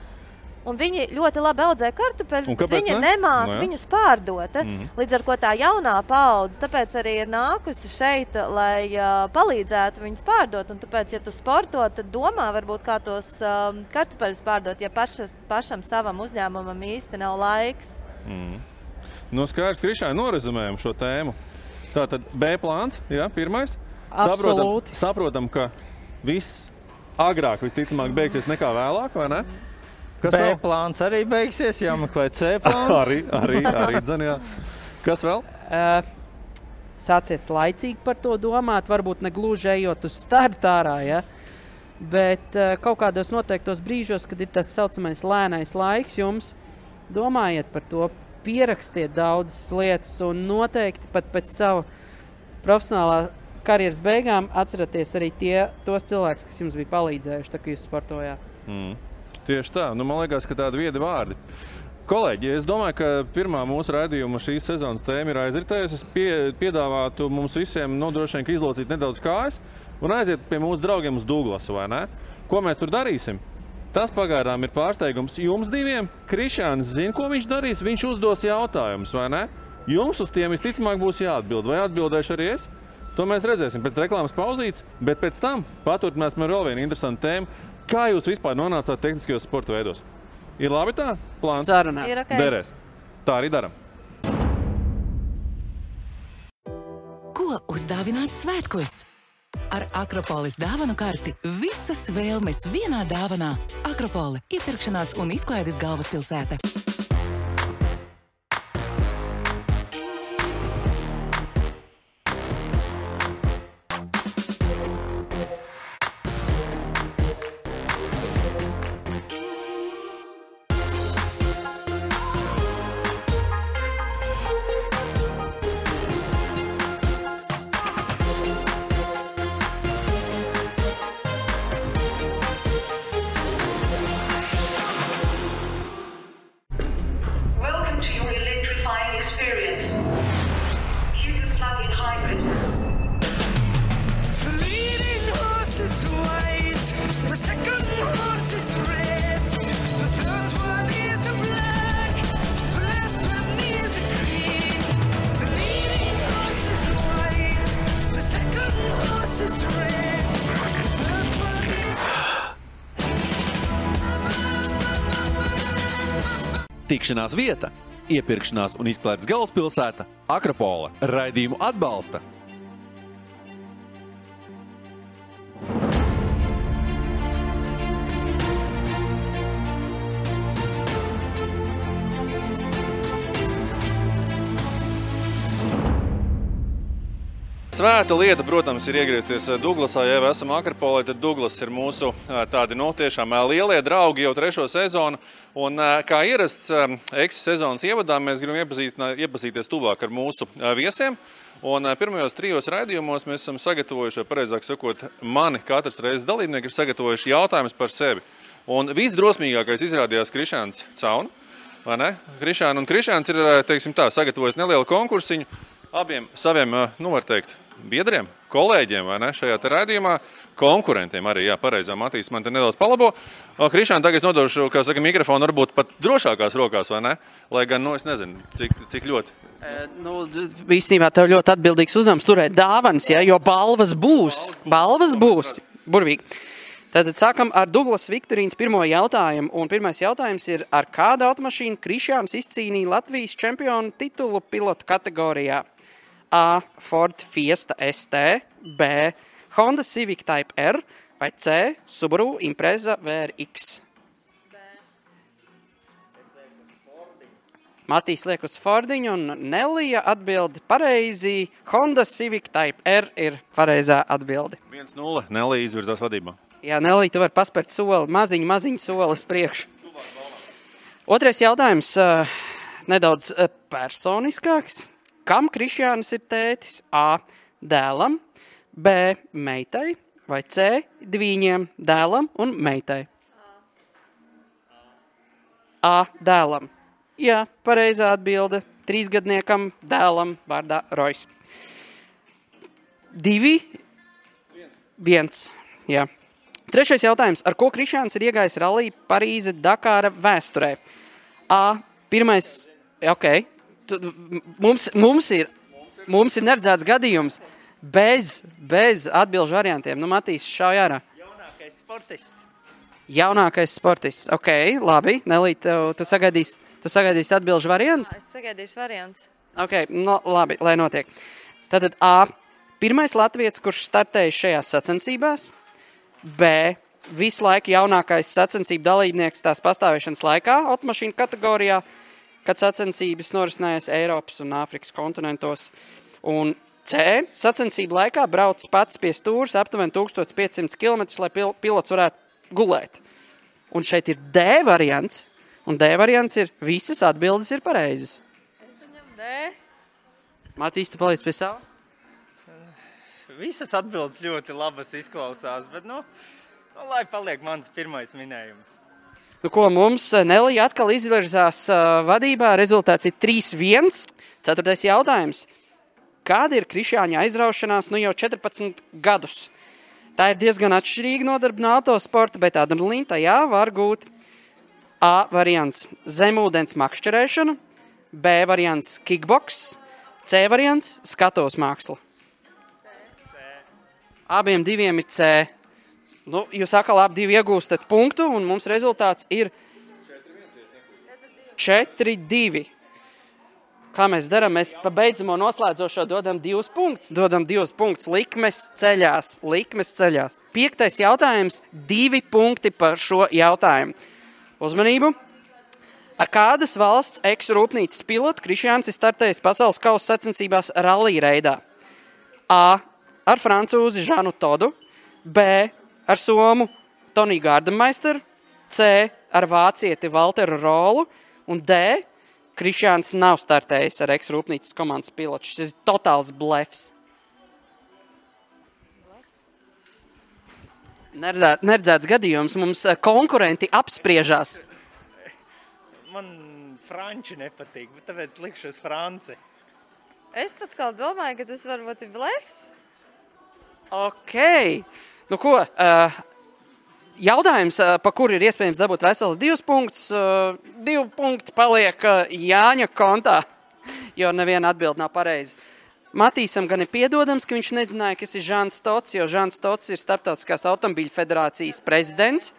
Un viņi ļoti labi audzē kartupeļus, bet viņi ne? nemāca Nu jā. viņus pārdot. Mhm. Līdz ar to tā jaunā paudze tāpēc arī ir nākusi šeit, lai uh, palīdzētu viņus pārdot. Un tāpēc, ja tu sporto, tad domā, varbūt kā tos um, kartupeļus pārdot, ja pašas, pašam savam uzņēmumam īsti nav laiks. Mm. Nu, skaidrs, Krišāna, norezumējam šo tēmu. Tātad B plāns, jā, pirmais. Saprotam, Absolūti. saprotam, ka viss agrāk visticamāk beigsies nekā vēlāk, vai ne? Kas vēl? plāns arī beigsies, jāmeklē C plāns. arī, arī, arī dzen, jā. Kas vēl? Uh, Sāciet laicīgi par to domāt, varbūt ne gluži ejot uz startu ārā, ja? bet uh, kaut kādos noteiktos brīžos, kad ir tas tā saucamais lēnais laiks, jums domājiet par to, pierakstiet daudzas lietas un noteikti pat pēc sava profesionālā karjeras beigām atcerieties arī tie, tos cilvēkus, kas jums bija palīdzējuši, kad jūs sportojāt. Mm. Tieši tā, nu, man liekas, ka tādi viedi vārdi. Kolēģi, es domāju, ka pirmā mūsu raidījuma šīs sezonas tēma ir aizritējusi. Es pie, piedāvātu mums visiem nodrošināt, ka izlocīt nedaudz kājas un aiziet pie mūsu draugiem uz Duglasu. Ko mēs tur darīsim? Tas pagaidām ir pārsteigums jums diviem. Krišāns zina, ko viņš darīs. Viņš uzdos jautājumus, vai ne? Jums uz tiem visticamāk būs jāatbild. Vai atbildēšu arī es? To mēs redzēsim pēc reklāmas pauzītes, bet pēc tam paturpināsim ar vēl vienu interesantu tēmu. Kā jūs vispār nonācāt tehniskajos sporta veidos? Ir labi tā? Plāns Sarunāts. Ir ok. derēs. Tā arī darām. Ko uzdāvināt svētkos? Ar Akropolis dāvanu karti visas vēlmes vienā dāvanā. Akropole - iepirkšanās un izklaides galvaspilsēta. Tikšanās vieta, iepirkšanās un izklaides galvaspilsēta - Akropola. Raidījumu atbalsta Svēta lieta, protams, ir iegriezties Duglasā. Ja jau esam Akropolē, tad Duglas ir mūsu ā, tādi no tiešām ā, lielie draugi jau trešo sezonu. Un, kā ierasts eksis sezonas ievadā, mēs gribam iepazīt, iepazīties tuvāk ar mūsu viesiem. Un pirmajos trijos raidījumos mēs esam sagatavojuši, pareizāk sakot, mani katrs reizes dalībnieki ir sagatavojuši jautājumus par sevi. Un visdrosmīgākais izrādījās Krišāns Cauna. Krišāna un Krišāns ir teiksim, tā, sagatavojis nelielu konkursiņu abiem saviem, nu, var teikt, biedriem, kolēģiem vai ne, šajā raidījumā. Konkurentiem arī, jā, pareizā Matīs man te nedaudz palabo. Krišāna, tagad es nodošu, kā saka, mikrofonu varbūt pat drošākās rokās, vai ne? Lai gan, nu, es nezinu, cik, cik ļoti. E, Nu, īstenībā tev ļoti atbildīgs uzdevums turēt dāvanas, ja, jo balvas būs. Balvas būs. Burvīgi. Tad sākam ar Douglas Viktorīnas pirmo jautājumu. Un pirmais jautājums ir, ar kādu automašīnu Krišāns izcīnīja Latvijas čempionu titulu pilotu kategorijā? A. Ford Fiesta ST, B. Honda Civic Type R vai C. Subaru Impreza VRX. Matīs liek uz Fordiņu, un Nelija atbild pareizi. Honda Civic Type R ir pareizā atbilde. 1-0. Nelija izvirzās vadībā. Jā, Nelija, tu vari paspērt soli, maziņu, maziņu soli uz priekšu. Otrais jautājums, uh, nedaudz uh, personiskāks. Kam Krišjāns ir tētis? A. Dēlam, B. Meitai vai C. Divīņiem dēlam un meitai? A. Dēlam. Jā, pareizā atbilde. Trīsgadniekam dēlam vārdā Rojas. Divi. Viens. Jā. Trešais jautājums. Ar ko Krišāns ir iegājis Rallija Parīze Dakāra vēsturē? A. Pirmais. Ok. Tu, mums, mums ir, mums ir neredzēts gadījums bez, bez atbilžu variantiem. Nu, Matīs, šauj ārā. Jaunākais sportists. Jaunākais sportists. Ok, labi. Nelīt, tev, tu sagaidīsi, tu sagaidīsi atbilžu variantus? Es sagaidīšu variants. Ok, no, labi, lai notiek. Tātad A. Pirmais latviečs, kurš startēja šajās sacensībās. B. Visu laiku jaunākais sacensību dalībnieks tās pastāvēšanas laikā, automašīnu kategorijā, kad sacensības norisinājās Eiropas un Āfrikas kontinentos. Un C. Sacensību laikā brauc pats pie stūres aptuveni 1500 km, lai pil pilots varētu gulēt. Un šeit ir D variants, un D variants ir visas atbildes ir pareizas. Matīs, tu paliec pie sava? Visas atbildes ļoti labas izklausās, bet, nu, nu lai paliek mans pirmais minējums. Nu, ko mums eh, Nelija atkal izvirzās uh, vadībā? Rezultāts ir 3-1. Ceturtais jautājums. Kāda ir Krišāņa aizraušanās nu jau 14 gadus? Tā ir diezgan atšķirīga no darba no autosporta, bet adrenalīna tajā var gūt. A variants - zemūdens makšķerēšana, B variants - kickbox, C variants - skatos māksla. Abiem diviem ir C. Nu, jūs atkal abi divi iegūstat punktu, un mums rezultāts ir 4-2. Kā mēs darām? Mēs pa beidzamo noslēdzošo dodam divus punktus. Dodam divus punktus. Likmes ceļās. Likmes ceļās. Piektais jautājums. Divi punkti par šo jautājumu. Uzmanību! Ar kādas valsts eks-rūpnīcas pilotu Krišjāns ir startējis pasaules kausa sacensībās rallija reidā? A. Ar francūzi Žanu Todu, B. Ar somu Toniju Gārdemeisteru, C. Ar vācieti Walteru Rolu un D. Krišjāns nav startējis ar eks-rūpnīcas komandas pilotu. Šis ir totāls blefs. Neredzē- Neredzēts gadījums. Mums eh, konkurenti apspriežās. Man franči nepatīk, bet tāpēc likšu uz Franci. Es atkal domāju, ka tas varbūt ir blefs. Ok. Nu, ko? Uh, jautājums, uh, pa kuru ir iespējams dabūt vesels divus punktus. Uh, divi punkti paliek uh, Jāņa kontā, jo neviena atbild nav pareiza. Matīsam gan ir piedodams, ka viņš nezināja, kas ir Žants Tots, jo Žants Tots ir Startautiskās automobīļu federācijas prezidents.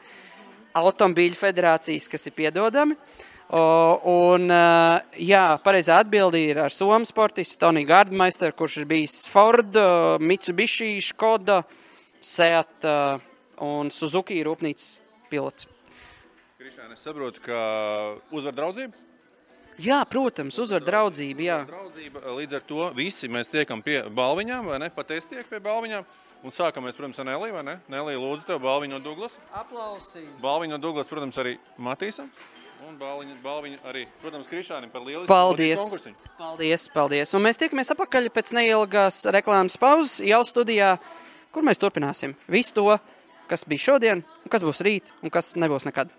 Automobīļu federācijas, kas ir piedodami. Un, uh, jā, pareizā atbilde ir ar Somijas sportistu Toniju Gardmeisteru, kurš ir bijis Ford, uh, Mitsubishi, Skoda, Seat uh, un Suzuki rūpnīcas pilots. Krišāne, es saprotu, ka uzvar draudzība. Jā, protams, uzvar draudzību. Jā. draudzība. Līdz ar to visi mēs tiekam pie balviņām, vai ne? Pat es tieku pie balviņām. Un sākam mēs, protams, ar Neliju, vai ne? Nelija, lūdzu, tev balviņu no Douglas. Aplausī. Balviņu no Douglas, protams, arī Matīsam. Un balviņu, balviņu arī, protams, Krišānam par lielisku Paldies! konkursiņu. Paldies, paldies. Un mēs tiekamies atpakaļ pēc neilgās reklāmas pauzes jau studijā, kur mēs turpināsim visu to, kas bija šodien, un kas būs rīt, un kas nebūs nekad.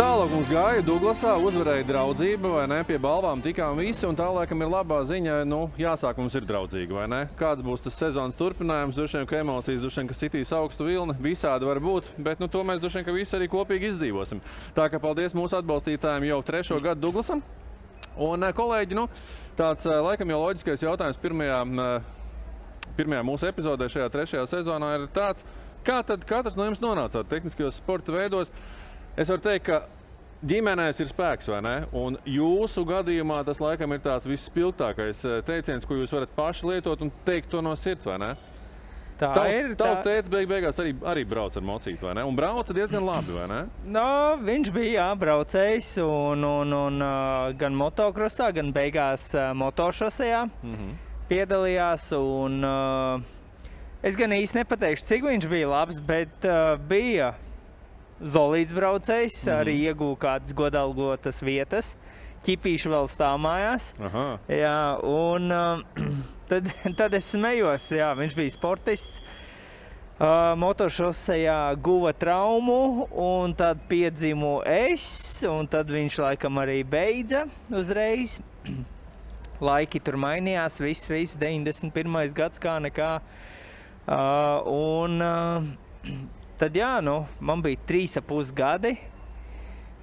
Tālāk mums gāja Duglasā, uzvarēja draudzība, vai ne? Pie balvām tikām visi, un tā laikam ir labā ziņa, nu, jāsāk mums ir draudzīgi, vai ne? Kāds būs tas sezonas turpinājums, droši vien, ka emocijas, droši vien, ka sitīs augstu vilni, visādi var būt, bet, nu, to mēs droši vien, ka visi arī kopīgi izdzīvosim. Tā kā paldies mūsu atbalstītājiem jau trešo gadu Duglasam. Un, eh, kolēģi, nu, tāds eh, laikam jau loģiskais jautājums pirmajā, eh, pirmajā mūsu epizodē šajā trešajā sezonā ir tāds, kā tad katrs no jums nonācāt tehniskajos sporta veidos? Es varu teikt, ka ģimenēs ir spēks, vai ne? Un jūsu gadījumā tas laikam ir tāds visspilgtākais eh, teiciens, ko jūs varat paši lietot un teikt to no sirds, vai ne? Tā Tavs, ir. tavs tā- tēvs beig beigās arī, arī brauc ar mocītu, vai ne? Un brauca diezgan labi, vai ne? No, viņš bija jā, braucējs un, un, un uh, gan motokrosā, gan beigās uh, motošosejā Mm -hmm. piedalījās. Un, uh, es gan īsti nepateikšu, cik viņš bija labs, bet uh, bija zolīts braucējs, mm arī ieguva kādas godalgotas vietas. Ķipīši vēl stāv mājās. Aha. Jā, un uh, tad, tad es smējos, jā, viņš bija sportists. Uh, Motošosejā guva traumu, un tad piedzimu es, un tad viņš laikam arī beidza uzreiz. Laiki tur mainījās, viss, viss 91. gads kā nekā. Uh, un uh, tad, jā, nu, man bija trīs ap pus gadi.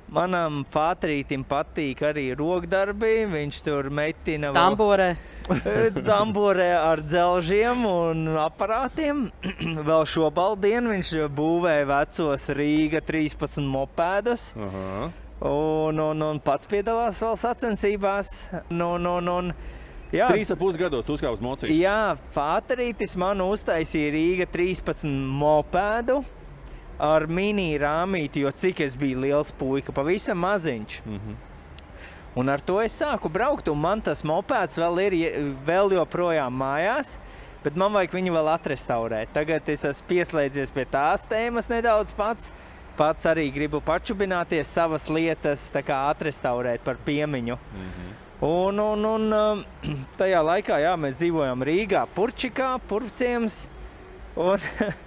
Manam fātrītim patīk arī rokdarbi. Viņš tur metina Tamborē. Damborē ar dzelžiem un aparātiem. Vēl šobaldienu viņš būvēja vecos Rīga 13 mopēdus. Aha. Un, un, un pats piedalās vēl sacensībās. Nu, Un, un, un, jā, Trīs ap pus gados tu uzkāpsi mocīt. Jā, Fāterītis man uztaisīja Rīga 13 mopēdu ar mini rāmīti, jo cik es biju liels puika, pavisam maziņš. Mm -hmm. Un ar to es sāku braukt, un man tas mopēds vēl ir vēl joprojām mājās. Bet man vajag viņu vēl atrestaurēt. Tagad es esmu pieslēdzies pie tās tēmas nedaudz pats. Pats arī gribu pačubināties savas lietas, atrestaurēt par piemiņu. Un, un, un um, tajā laikā jā, mēs dzīvojam Rīgā, Purčikā, Purvciems. Un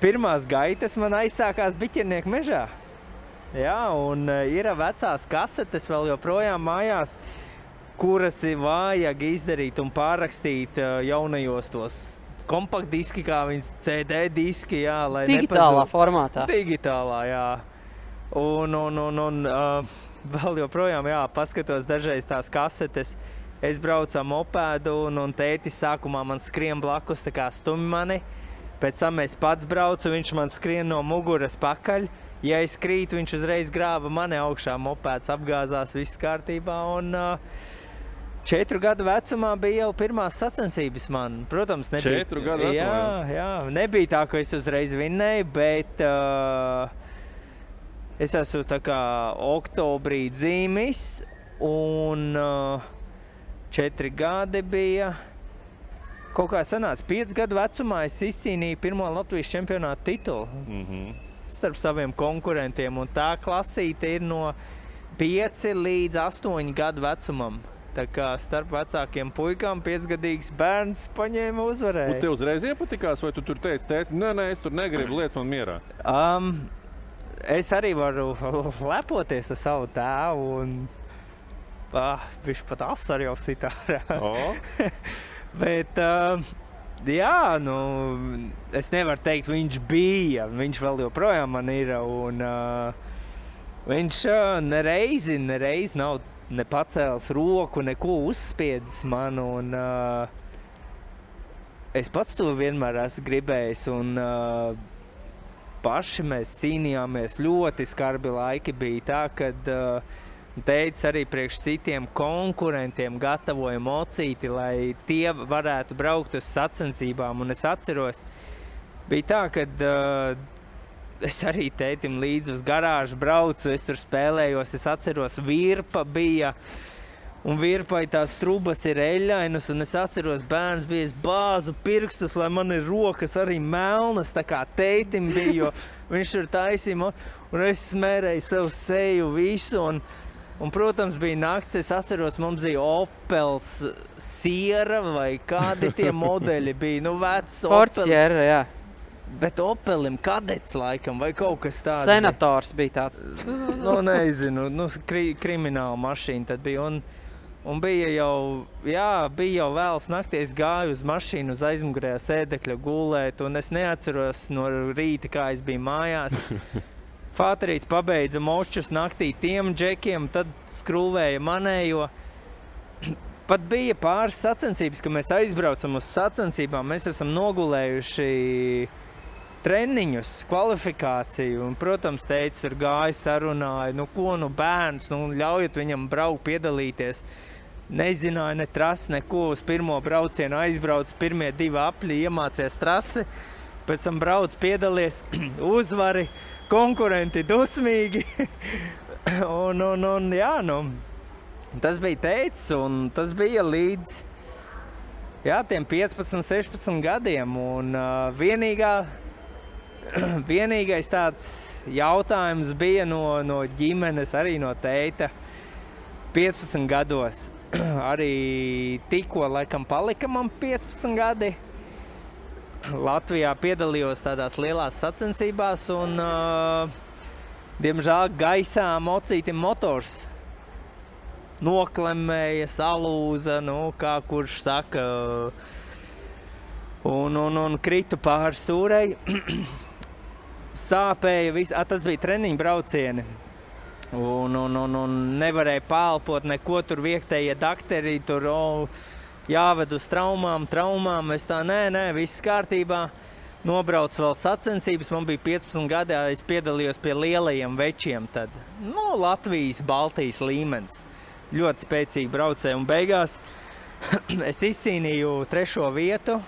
pirmās gaitas man aizsākās Biķernieku mežā. Jā, un uh, ir vecās kasetes vēl joprojām mājās, kuras vajag izdarīt un pārrakstīt uh, jaunajos tos kompaktdiski, kā viņas CD diski, jā, lai Digitālā nepazūd. formātā. Digitālā, jā. Un, un, un, un uh, vēl joprojām, jā, paskatos dažreiz tās kasetes. Es braucu ar mopēdu, un, un tētis sākumā man skrien blakus, tā kā stumj mani. Pēc tam es pats braucu, viņš man skrien no muguras pakaļ. Ja es krītu, viņš uzreiz grāva mani augšā, mopēds apgāzās, viss kārtībā. Un, uh, Četru gadu vecumā bija jau pirmās sacensības man. Protams, nebija. Četru gadu vecumā, Jā, jā, nebija tā, ka es uzreiz vinnēju, bet uh, es esmu tā kā oktobrī dzīvis un uh, četri gadi bija. Kaut kā sanāca, pieci gadu vecumā es izcīnīju pirmo Latvijas čempionāta titulu Mm -hmm. starp saviem konkurentiem. Un tā klasīte ir no 5 līdz 8 gadu vecumam. Tā kā starp vecākiem puikām piecgadīgs bērns paņēma Un uzvarēju. tev uzreiz iepatikās, vai tu tur teici, tēti, nē, nē, es tur negribu, liec man mierā. Um, es arī varu lepoties ar savu tēvu. Un, ah, viņš pat asar jau sitā. Bet, uh, jā, nu, es nevaru teikt, viņš bija. Viņš vēl joprojām man ir. Un, uh, viņš uh, nereizi, nereizi nav ne pacēlis roku, neko uzspiedis man. Un, uh, es pats to vienmēr esmu gribējis. Un, uh, paši mēs cīnījāmies. Ļoti skarbi laiki bija tā, kad uh, teica arī priekš citiem konkurentiem gatavoja mocīti, lai tie varētu braukt uz sacensībām. Un es atceros, bija tā, ka uh, es arī tētim līdzi uz garāžu braucu, es tur spēlējos, es atceros, virpa bija. Un virpai tās trubas ir eļļainas, un es atceros, bērns bija bāzu pirkstus, lai man ir rokas arī melnas, tā kā tētim bija, jo viņš tur taisīja, un es smērēju sev seju visu, un, un protams, bija nakts, es atceros, mums bija Opels siera vai kādi tie modeļi bija, nu vecs Opel, Fortjēra, jā. bet Opelim kadets laikam, vai kaut kas tāds. Senators bija tāds. nu, nezinu, nu, kri, krimināla mašīna tad bija. Un, un bija jau, jā, bija jau vēls naktī. Es gāju uz mašīnu, uz aizmugurējā sēdekļa gulēt, un es neatceros no rīta, kā es biju mājās. Fāterīts pabeidza močus naktī tiem džekiem, tad skrūvēja manējo. Pat bija pāris sacensības, kad mēs aizbraucam uz sacensībām. Mēs esam nogulējuši treniņus, kvalifikāciju. Un, protams, teicu, tur gāja sarunāja, nu, ko nu bērns, nu, ļaujiet viņam braukt, piedalīties. Nezināju, ne trasi, neko uz pirmo braucienu aizbraucu. Pirmie divi apli iemācījās trasi, pēc tam brauc, piedalies, uzvari, konkurenti dusmīgi. un, un, un, jā, nu, tas bija teicis, un tas bija līdz jā, tiem 15, 16 gadiem. Un, uh, vienīgā, vienīgais tāds jautājums bija no, no ģimenes, arī no teita. 15 gados arī tikko laikam palika man 15 gadi. Latvijā piedalījos tādās lielās sacensībās, un, uh, diemžēl, gaisā mocītam motors noklemēja, salūza, nu, kā kurš saka, un, un, un kritu pāri stūrei. Sāpēja, vis, a, tas bija treniņu braucieni. Un, un, un, un nevarēja pālpot, neko tur viektējie dakteri, tur oh, jāved uz traumām, traumām. Es tā, nē, nē, viss kārtībā. Nobraucu vēl sacensības, man bija 15 gadi, es piedalījos pie lielajiem večiem. Tad, nu, Latvijas, Baltijas līmenis. Ļoti spēcīgi braucēji un beigās es izcīnīju trešo vietu.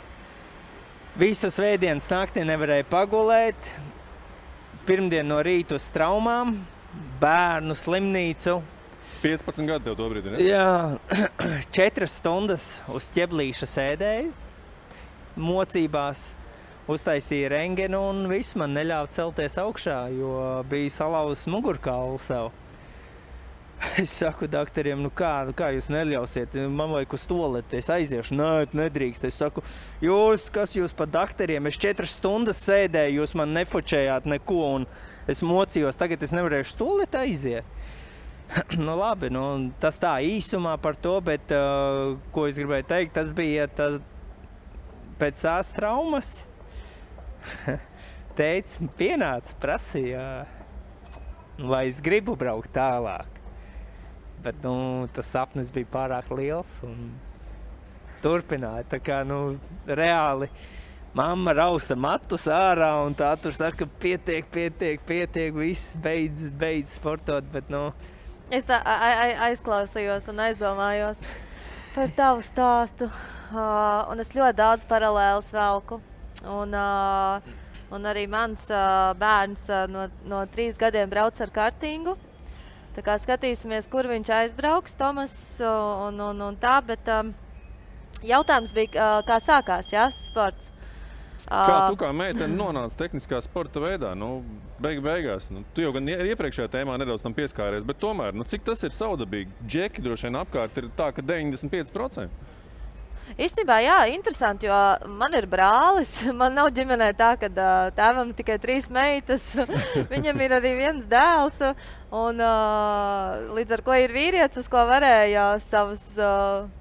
Visu svētdienas naktī nevarēju pagulēt. Pirmdien no rīta uz traumām, bērnu slimnīcu. 15 gadi tev to brīdi, ne? Jā, četras stundas uz ķeblīša sēdēju, mocībās, uztaisīja rengenu un viss man neļāva celties augšā, jo bija salauzts mugurkaulu sev. Es saku doktoriem, nu kā, nu kā jūs neļausiet, man vajag uz toleti, es aiziešu. Nē, nedrīkst. Es saku, jūs, kas jūs pa doktoriem, es četras stundas sēdēju, jūs man nefočējāt neko, un es mocījos, tagad es nevarēšu toleti aiziet. nu, labi, nu, tas tā īsumā par to, bet uh, ko es gribēju teikt, tas bija tas, pēc tās traumas. Teicis, pienāca, prasīja, vai es gribu braukt tālāk. Bet nu, tas sapnis bija pārāk liels un turpināja. Tā kā nu, reāli mamma rausta matus ārā un tā tur saka, pietiek, pietiek, pietiek, viss beidz, beidz sportot. Bet, nu, Es tā aizklausījos un aizdomājos par tavu stāstu. Uh, un es ļoti daudz paralēlus velku. Un, uh, un arī mans uh, bērns uh, no, no trīs gadiem brauc ar kartingu. Tā kā skatīsimies, kur viņš aizbrauks, Tomas un, un, un tā. Bet um, jautājums bija, kā sākās jā, sports. Kā tu kā meitene nonāci tehniskā sporta veidā? Nu, beig, beigās, nu, tu jau gan ie- iepriekšējā tēmā nedaudz tam pieskāries, bet tomēr, nu, cik tas ir saudabīgi? Džeki droši vien apkārt ir tā, ka 95%. Īstenībā, jā, interesanti, jo man ir brālis. Man nav ģimenē tā, ka tēvam tikai trīs meitas. Viņam ir arī viens dēls. Un, līdz ar to ir vīrietis, uz ko varēja savus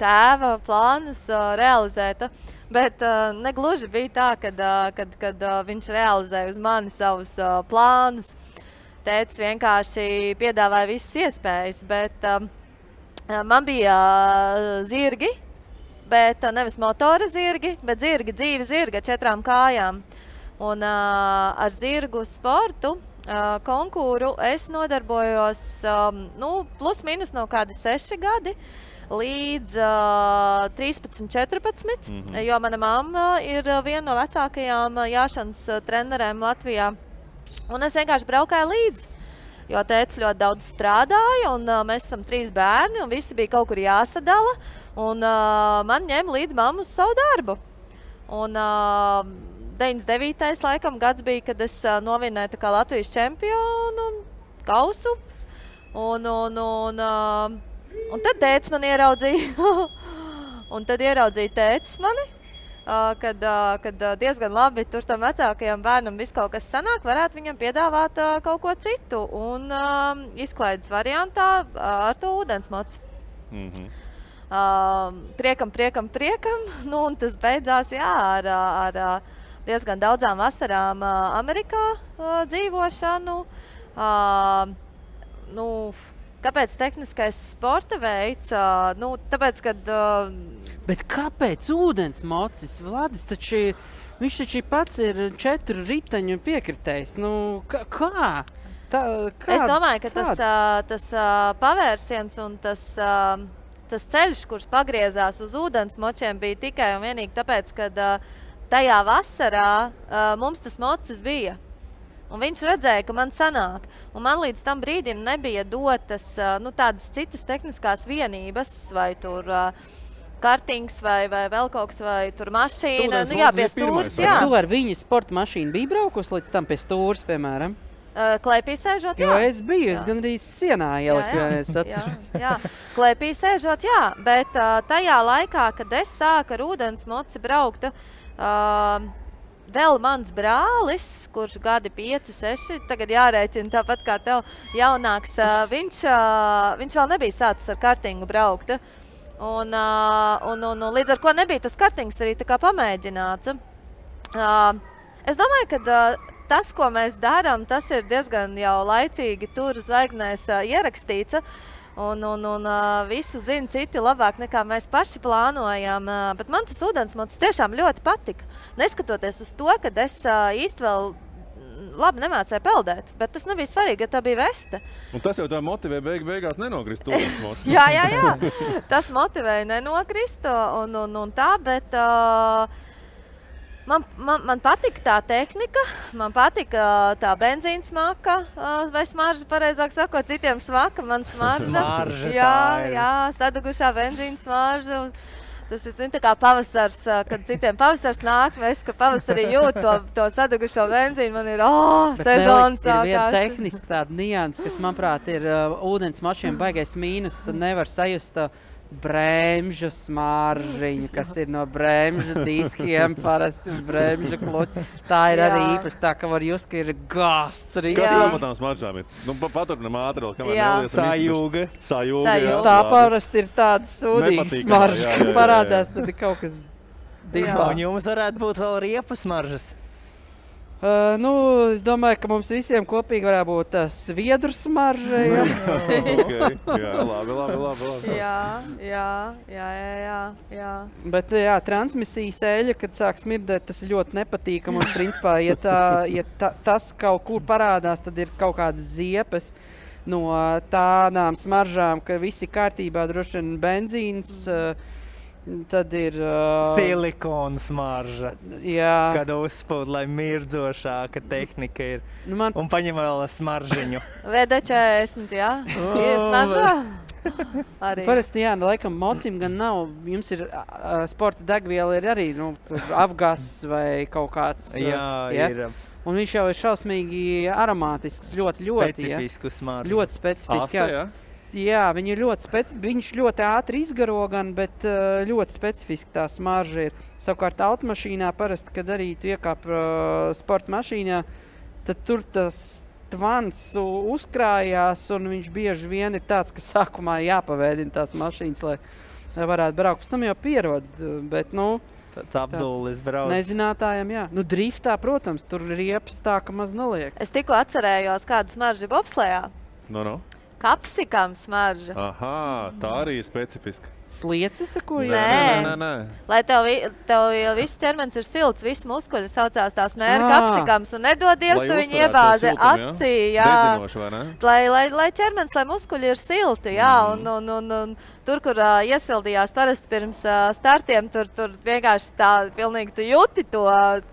tēva plānus realizēt. Bet negluži bija tā, kad, kad, kad viņš realizēja uz mani savus plānus. Tēvs vienkārši piedāvāja visas iespējas, bet ā, man bija ā, zirgi bet nevis motora zirgi, bet zirgi, dzīvi zirgi ar četrām kājām. Un uh, ar zirgu sportu uh, konkūru es nodarbojos um, nu, plus mīnus no kādi seši gadi. Līdz uh, 13, 14. Mm -hmm. Jo mana mamma ir viena no vecākajām jāšanas trenerēm Latvijā. Un es vienkārši braukāju līdzi. Jo tēvs ļoti daudz strādāja, un uh, mēs esam trīs bērni, un visi bija kaut kur jāsadala. Un, uh, man ņēma līdzi mammu uz savu darbu. Un, uh, 99. laikam gads bija, kad es uh, novinēju Latvijas čempionu kausu. Un, un, un, uh, un tad tēvs man ieraudzīja. un tad ieraudzīja tēvs mani. Uh, kad, uh, kad uh, diezgan labi tur tam vecākajam bērnam viss kaut kas sanāk, varētu viņam piedāvāt kaut ko citu. Un izklaides variantā ar to ūdensmocu. Mm -hmm. Uh, priekam, priekam, priekam. Nu, un tas beidzās jā, ar, ar diezgan daudzām vasarām ā, Amerikā ā, dzīvošanu. Uh, nu, kāpēc tehniskais sporta veids? Uh, nu, tāpēc, kad uh, Bet kāpēc ūdens mocis? Vladis taču viņš taču pats ir četru riteņu piekritējis. Nu, kā? Tā, kā es domāju, ka tas, ā, tas ā, pavērsiens un tas, ā, tas ceļš, kurš pagriezās uz ūdens močiem, bija tikai un vienīgi tāpēc, ka tajā vasarā mums tas mocis bija. Un viņš redzēja, ka man sanāk. Un man līdz tam brīdim nebija dotas nu, tādas citas tehniskās vienības, vai tur kartings, vai, vai vēl kaut kas, vai tur mašīna. Ūdens Nu, jā, pie stūres. vai Jā, ne? Tu ar viņu sporta mašīnu biji braukus līdz tam pie stūres, piemēram. Ā, klēpī sēžot. Jo jā. es biju, es Jā. gan arī sienā ieliku, ja es jā, atceros. jā. klēpī sēžot, jā, bet uh, tajā laikā, kad es sāku ar ūdens moci braukt, uh, vēl mans brālis, kurš gadi 5, 6, tagad jārēķina tāpat kā tev, jaunāks, uh, viņš, uh, viņš vēl nebija sācis ar kartingu braukt. Un, uh, un, un, un līdz ar to nebija tas kartings arī pamēģināts. Uh, es domāju, ka uh, tas, ko mēs darām, tas ir diezgan jau laicīgi tur zvaigznēs ierakstīts. Un, un, un visu zina citi labāk nekā mēs paši plānojam. Uh, bet man tas ūdensmocis tiešām ļoti patika. Neskatoties uz to, ka es īsti vēl mm, labi nemācīju peldēt, bet tas nebija svarīgi, jo tā bija vesta. Un tas jau tā motivē beig, beigās nenokrist ūdens jā, jā, jā. Tas motivēja nenokrist un, un, un tā, bet uh, man, man, man patika tā tehnika, man patika tā benzīna smaka, uh, vai smarža, pareizāk sakot, citiem smaka, man smarža. Smarža jā, tā ir. jā, sadugušā benzīna smarža. Tas ir zin, tā kā pavasars, ā, kad citiem pavasars nāk, mēs ka pavasarī jūt to, to sadugušo benzīnu. Man ir, oh, sezona Nelī, ir viena sākās. tehniska tāda nianses, kas, manuprāt, ir uh, ūdens mačiem baigais mīnus. Tu nevar sajust to brēmžu smaržģiņu, kas ir no brēmžu diskiem, parasti brēmžu kluķi. Tā ir arī Jā. īpaši tā, ka var just, ka ir gāsts arī. Kas vēl no tām smaržām ir? Nu, pa- Paturinam ātri, vēl, kamēr Jā. neliesam Sajūga. iztuši. Sajūga. jā, Tā parasti ir tāda sūdīga smarža, jā. parādās tad kaut kas Jā. divā. Un jums varētu būt vēl riepas maržas. Uh, nu, es domāju, ka mums visiem kopīgi varētu būt tā sviedru smarža. jā. okay. Jā, labi, labi, labi. labi. Jā, jā, jā, jā, jā. Bet jā, transmisijas eļļa, kad sāk smirdēt, tas ir ļoti nepatīkami. Un, principā, ja, tā, ja tā, tas kaut kur parādās, tad ir kaut kādas ziepes no tādām smaržām, ka viss ir kārtībā, droši vien benzīns. Uh, tad ir. Uh, Silikona smarža. Jā, Kad uzspūd, lai mirdzošāka tehnika ir. nu man Un paņem vēl smaržiņu. VD40, jā. Ir smaržā. Arī. Parasti, jā, nu, laikam, mocim gan nav. Jums ir ā, sporta degviela, ir arī nu, apgāzts vai kaut kāds. ā, Jā, ja? ir Un viņš jau ir šausmīgi aromātisks, ļoti, ļoti. Ja? specifisku smaržu. Ļoti specifisks. Asa, Jā. jā? Jā, viņi ļoti speci... viņš ļoti ātri izgaro, gan, bet uh, ļoti specifiski tā smarža ir. Savukārt, automašīnā parasti, kad arī tu iekāp uh, sporta mašīnā, tad tur tas tvans uzkrājās, un viņš bieži vien ir tāds, ka sākumā jāpavēdina tās mašīnas, lai, varētu braukt. Pēc tam jau pierod, bet, nu, Tāds apdulis brauc. nezinātājiem, jā. Nu, driftā, protams, tur ir riepas tā, ka maz neliekas. Es tikko atcerējos, kāda smarža ir bobslējā. No, no. Kapsikam smarža. Aha, tā arī ir specifiska. Slieces, ko Nē. jūs Nē. nē, nē. Lai tev, vi- tev jau viss ķermenis ir silts, viss muskuļi saucās tās mēra Ā. kapsikams, un nedod Dievs, Lai tu viņu iebāzi acī, jā. Lai, lai, lai ķermenis, lai muskuļi ir silti, jā, Mhm. un, un, un, un tur, kur uh, iesildījās parasti pirms uh, startiem, tur, tur vienkārši tā, pilnīgi tu jūti to,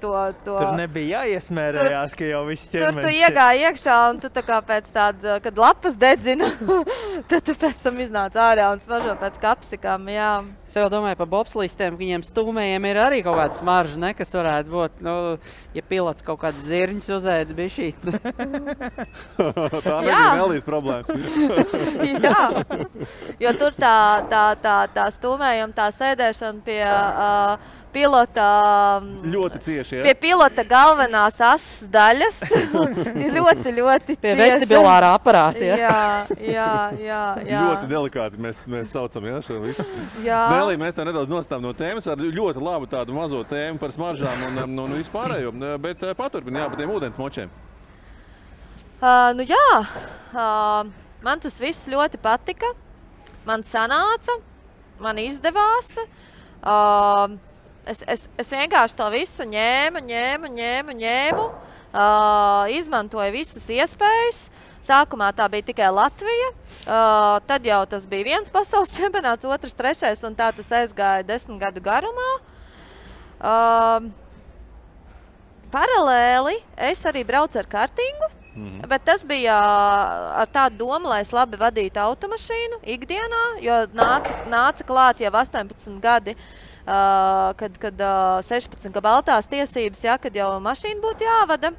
to, to. Tur nebija jāiesmērējās, ka jau viss Tur ķermenis tu ir- iegāji iekšā, un tu tā kā pēc tāda, kad lapas dedzina, tad tu pēc tam iznāc ārā un smaržo pēc kapsikām, jā. Es jau domāju par bobslīstiem, ka viņiem stūmējiem ir arī kaut kāda smarža, ne, kas varētu būt, nu, ja pilots kaut kāds zirņš uzēdz bišķīt. nu. tā Jā. nebija Nelijas problēma. Jā, jo tur tā, tā, tā, tā stūmējuma, tā sēdēšana pie uh, pilota. mm, Ļoti cieši, ja? Pie pilota galvenās asas daļas ir ļoti, ļoti Pie vestibilārā aparāta, ja? Jā, jā, jā. jā. Ļoti delikāti mēs, mēs saucam ja, šo visu. Jā. Nelī, mēs tā nedaudz nostājām no tēmas ar ļoti labu tādu mazo tēmu par smaržām un, um, un vispārējo. Bet uh, paturpiniet, jā, par tiem ūdens močiem. Uh, nu jā, uh, man tas viss ļoti patika. Man sanāca, man izdevās. Uh, es, es, es vienkārši to visu ņēmu, ņēmu, ņēmu, ņēmu. Uh, izmantoju visas iespējas. Sākumā tā bija tikai Latvija. Uh, tad jau tas bija viens pasaules čempionāts, otrs, trešais, un tā tas aizgāja desmit gadu garumā. Uh, paralēli es arī braucu ar kartingu. Mhm. Bet tas bija ar tādu domu, lai es labi vadītu automašīnu ikdienā, jo nāca, nāca klāt jau 18 gadi, uh, kad, kad uh, 16 gada baltās tiesības, ja, kad jau mašīna būtu jāvada.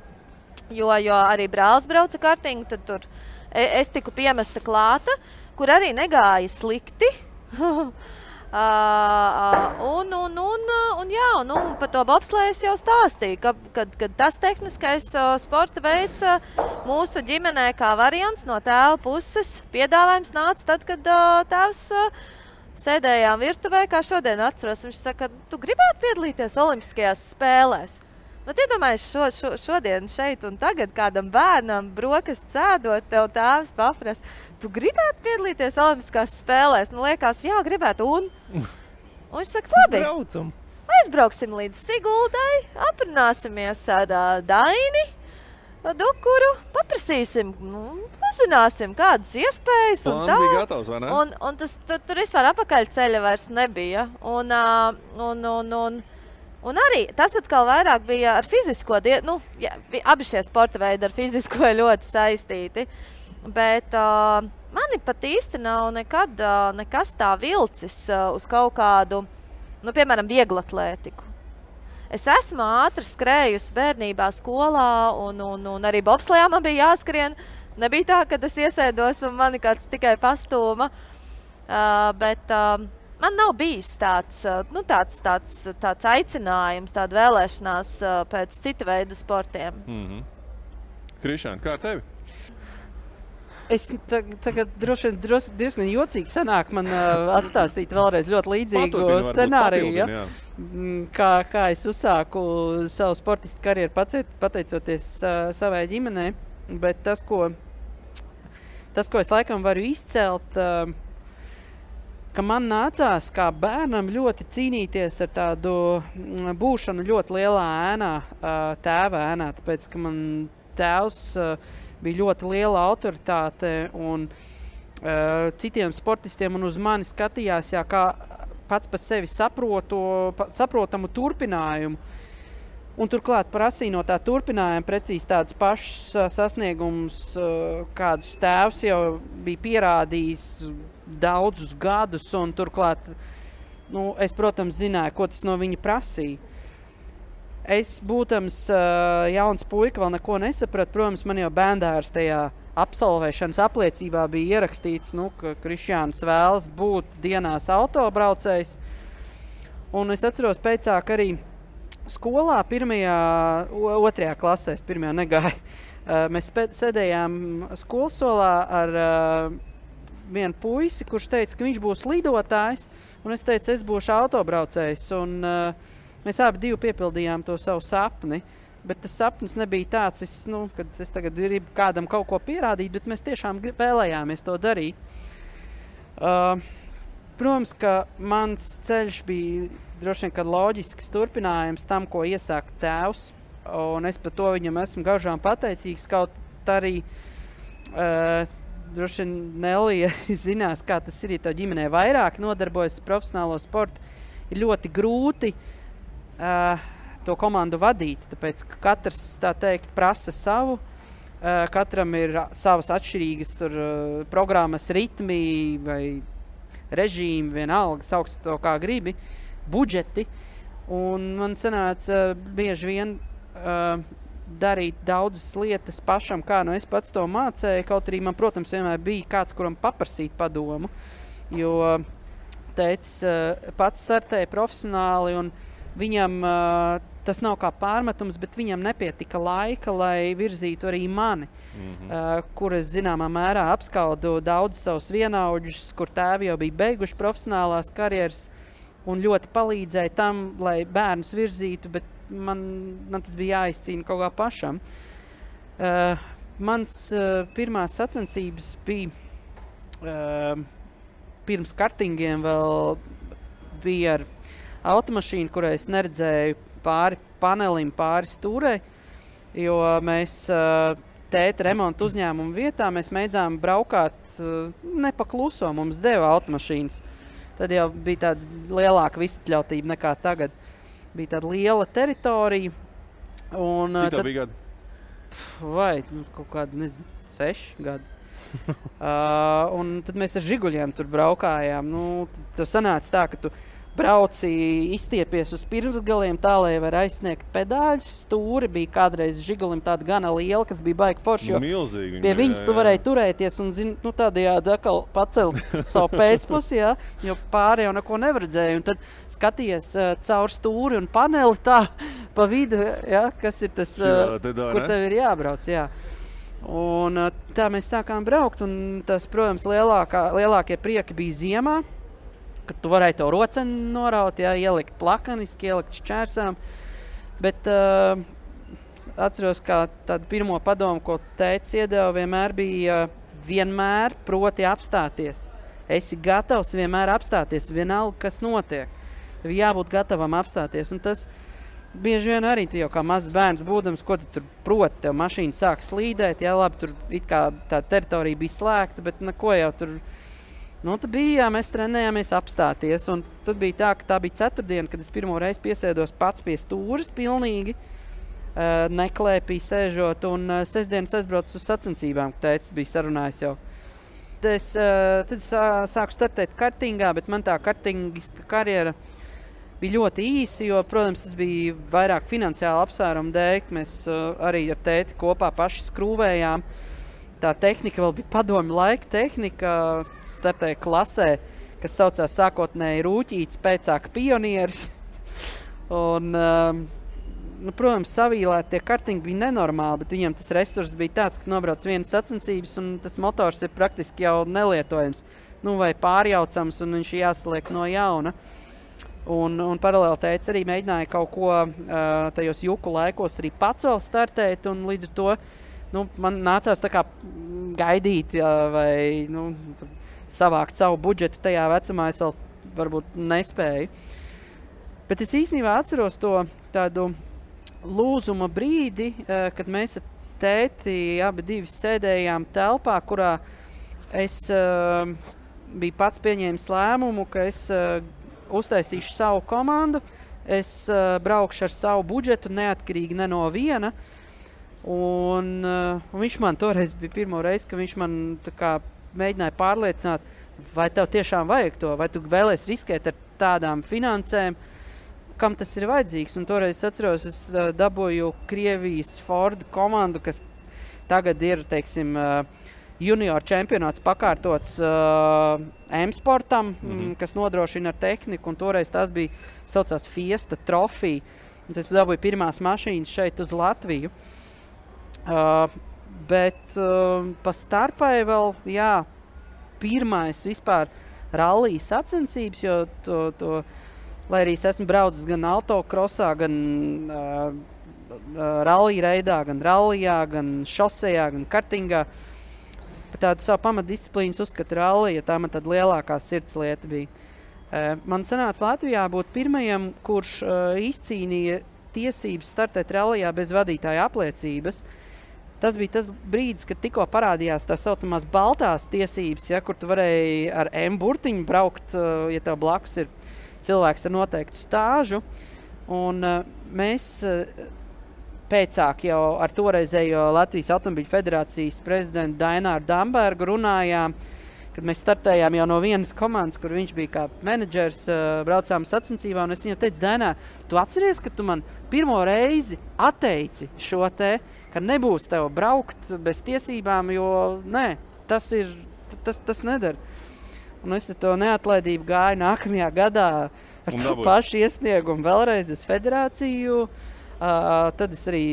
Jo, jo arī brālis brauca kartingu, tad tur e- es tiku piemesta klāta, kur arī negāja slikti. Uh, un, un, un, un, jā, un, un par to bobslēju jau stāstīju, ka, kad, kad tas tehniskais uh, sporta veids uh, mūsu ģimenē kā variants no tēva puses piedāvājums nāca tad, kad uh, tēvs uh, sēdējām virtuvē, kā šodien atceros. Viņš saka, tu gribētu piedalīties Olimpiskajās spēlēs. Bet iedomājieties, šo, šo, šodien šeit un tagad kādam bērnam brokastis cēdot, tev tēvs paprasa, tu gribētu piedalīties Olimpiskās spēlēs. Nu, liekas, jā, gribētu. Un, un viņš saka, labi, Braucam. aizbrauksim līdz Siguldai, aprunāsimies ar uh, Daini. Dukuru paprasīsim, nu, uzzināsim, kādas iespējas. un tā. gatavs? Un, un tas tur, tur vispār apakaļceļa vairs nebija. Un, un, un, un, un arī tas atkal vairāk bija ar fizisko dienu. Nu, jā, abi šie sporta veidi ar fizisko ļoti saistīti. Bet uh, mani pat īsti nav nekad uh, nekas tā vilcis uh, uz kaut kādu, nu, piemēram, vieglatlētiku. Es esmu ātri skrējusi bērnībā, skolā, un, un, un arī bobslēgā man bija jāskrien. Nebija tā, ka es iesēdos un man kāds tikai pastūma. Uh, bet uh, man nav bijis tāds, uh, nu, tāds, tāds, tāds aicinājums, tāda vēlēšanās uh, pēc cita veida sportiem. Mm -hmm. Krišāna, kā ar tevi? Es tag- tagad droši vien diezgan jocīgi sanāk man uh, atstāstīt vēlreiz ļoti līdzīgu scenāriju. Ja? Mm, Kā, kā es uzsāku savu sportistu karjeru pateicoties uh, savai ģimenei. Bet tas, ko, tas, ko es laikam varu izcelt, uh, ka man nācās kā bērnam ļoti cīnīties ar tādu mm, būšanu ļoti lielā ēnā, tēva ēnā. Tāpēc, ka man tēvs bija ļoti liela autoritāte un uh, citiem sportistiem un uz mani skatījās jā, kā pats par sevi saprotu, pa, saprotamu turpinājumu. Un turklāt prasīja no tā turpinājuma precīzi tādus pašus ā, sasniegumus, ā, kādus tēvs jau bija pierādījis daudzus gadus. Turklāt, nu, es, protams, zināju, ko tas no viņa prasīja. Es, būdams uh, jauns puika, vēl neko nesapratu. Protams, man jau bērnās tajā absolvēšanas apliecībā bija ierakstīts, nu, ka Kristiāns vēlas būt dienās autobraucējs. Un es atceros, pēc tam arī skolā, pirmajā, otrajā klasē, es pirmajā negāju. Mēs sēdējām skolas solā ar vienu puisi, kurš teica, ka viņš būs lidotājs, un es teicu, es būšu autobraucējs. Un, uh, mēs abi piepildījām to savu sapni. Bet tas sapnis nebija tāds, es, nu, ka es tagad gribu kādam kaut ko pierādīt, bet mēs tiešām vēlējāmies to darīt. Uh, protams, ka mans ceļš bija droši vien kad loģisks turpinājums tam, ko iesāka tēvs. Un es par to viņam esmu gaužām pateicīgs. Kaut arī uh, droši vien Nelija zinās, kā tas ir. Ja tev ģimenē vairāk nodarbojas ar profesionālo sportu, ir ļoti grūti uh, to komandu vadīt. Tāpēc ka katrs tā teikt prasa savu. Uh, katram ir savas atšķirīgas tur, uh, programmas, ritmi vai režīmi, vienalga, sauc to kā gribi, budžeti. Un man sanāca uh, bieži vien uh, darīt daudzas lietas pašam, kā nu es pats to mācīju. Kaut arī man, protams, vienmēr bija kāds, kuram paprasīt padomu. Jo teicis, uh, pats startēja profesionāli, un viņam uh, tas nav kā pārmetums, bet viņam nepietika laika, lai virzītu arī mani. Mhm. Uh, kur es zināmā mērā apskaudu daudzus savus vienaudžus, kur tēvi jau bija beiguši profesionālās karjeras un ļoti palīdzēja tam, lai bērnus virzītu, bet man, man tas bija jāizcīna kaut kā pašam. Uh, mans uh, pirmās sacensības bija uh, pirms kartingiem, vēl bija ar automašīnu, kurai es neredzēju pāri panelim, pāri stūrei. Jo mēs uh, tēta remonta uzņēmuma vietā mēģinājām braukāt uh, nepakluso. Mums deva automašīnas. Tad jau bija tāda lielāka visatļautība nekā tagad. Bija tāda liela teritorija. Un, uh, Cik tev bija gadi? Vai nu, kaut kādi, nezinu, seši gadi. uh, un tad mēs ar žiguļiem tur braukājām. Nu, tad sanāca tā, ka tu brauci, izstiepies uz pirmsgaliem, tā lai varētu aizsniegt pedāļus. Stūri bija kādreiz žigulim tāda gana liela, kas bija baigta forša. jo Milzīgi Pie viņas jā, tu jā. varēji turēties un zin, nu, tādējādi atkal pacelt savu pēcpusi, jā, jo pāri jau neko nevarēja. Tad skaties uh, caur stūri un paneli tā pa vidu, jā, kas ir tas, uh, te tā, kur ne? tev ir jābrauc. Jā. Un, uh, tā mēs sākām braukt. un Tas, protams, lielākā, lielākie prieki bija ziemā, kad tu varēji to roceni noraut, jā, ielikt plakaniski, ielikt šķērsām. Bet uh, atceros, ka tādu pirmo padomu, ko teica, iedeva, vienmēr bija uh, vienmēr proti apstāties. Esi gatavs vienmēr apstāties, vienalga, kas notiek. Tev jābūt gatavam apstāties. Un tas bieži vien arī tu jau kā mazs bērns, būdams, ko tu tur proti, tev mašīna sāk slīdēt. Jā, labi, tur it kā tā teritorija bija slēgta, bet neko jau tur. Nu, tad bija, mēs trenējāmies apstāties. Tad bija tā, ka tā bija ceturtdiena, kad es pirmo reizi piesēdos pats pie stūres, pilnīgi uh, neklēpī sēžot. Un uh, sestdienas aizbraucu uz sacensībām, kad teicis, bija sarunājis jau. Tad es, uh, tad es uh, sāku startēt kartingā, bet man tā kartingista karjera bija ļoti īsa, jo, protams, tas bija vairāk finansiāli apsvērumu dēļ. Mēs uh, arī ar tēti kopā paši skrūvējām. Tā tehnika vēl bija padomju laika tehnika, startēja klasē, kas saucās sākotnēji rūtīts, pēc tam pionieris. Un, um, nu, protams, savīlēt tie kartiņi bija nenormāli, bet viņam tas resurs bija tāds, ka nobrauc vienas sacensības, un tas motors ir praktiski jau nelietojams. Nu, vai pārjaucams, un viņš jāsaliek no jauna. Un, un paralēli teica, arī mēģināja kaut ko uh, tajos juku laikos arī pats vēl startēt. Līdz ar to nu, man nācās kā gaidīt, vai nu, savākt savu budžetu. Tajā vecumā es vēl varbūt nespēju. Bet es īstenībā atceros to tādu lūzuma brīdi, kad mēs ar tēti abi sēdējām telpā, kurā es biju pats pieņēmis lēmumu, ka es uztaisīšu savu komandu. es braukšu ar savu budžetu, neatkarīgi ne no viena. Uh, un viņš man toreiz bija pirmo reizi, kad viņš man kā, mēģināja pārliecināt, vai tev tiešām vajag to, vai tu vēlēsies riskēt ar tādām finansēm, kam tas ir vajadzīgs. Un toreiz es atceros, es uh, dabūju Krievijas Ford komandu, kas tagad ir, teiksim, uh, junior čempionāts pakārtots uh, M-sportam, mm -hmm. kas nodrošina ar tehniku. un Toreiz tas bija saucās Fiesta trofija. Un Tas dabūja pirmās mašīnas šeit uz Latviju. Uh, bet uh, pa starpai vēl, jā, pirmais vispār rallija sacensības, jo to, to, lai arī es esmu braucis gan autokrosā, gan uh, uh, rallija reidā, gan rallijā, gan šosejā, gan kartingā. Par tādu savu pamatdisciplīnu uzskatu rallija, jo tā man tāda lielākā sirds lieta bija. Uh, man sanāca Latvijā būt pirmajam, kurš uh, izcīnīja tiesības startēt rallijā bez vadītāja apliecības. Tas bija tas brīdis, kad tikko parādījās tā saucamās baltās tiesības, ja, kur tu varēji ar M-burtiņu braukt, uh, ja tev blakus ir cilvēks ar noteiktu stāžu. Un, uh, mēs uh, pēcāk jau ar toreizējo Latvijas Automobīļu federācijas prezidentu Daināru Dambergu runājām, kad mēs startējām jau no vienas komandas, kur viņš bija kā menedžers, braucām sacensībā. Es viņam teicu, Dainā, tu atceries, ka tu man pirmo reizi atteici šo te, ka nebūs tev braukt bez tiesībām, jo nē, tas ir, tas, tas nedara. Un es to neatlaidību gāju nākamajā gadā ar to pašu iesniegumu vēlreiz uz federāciju. Uh, tad es arī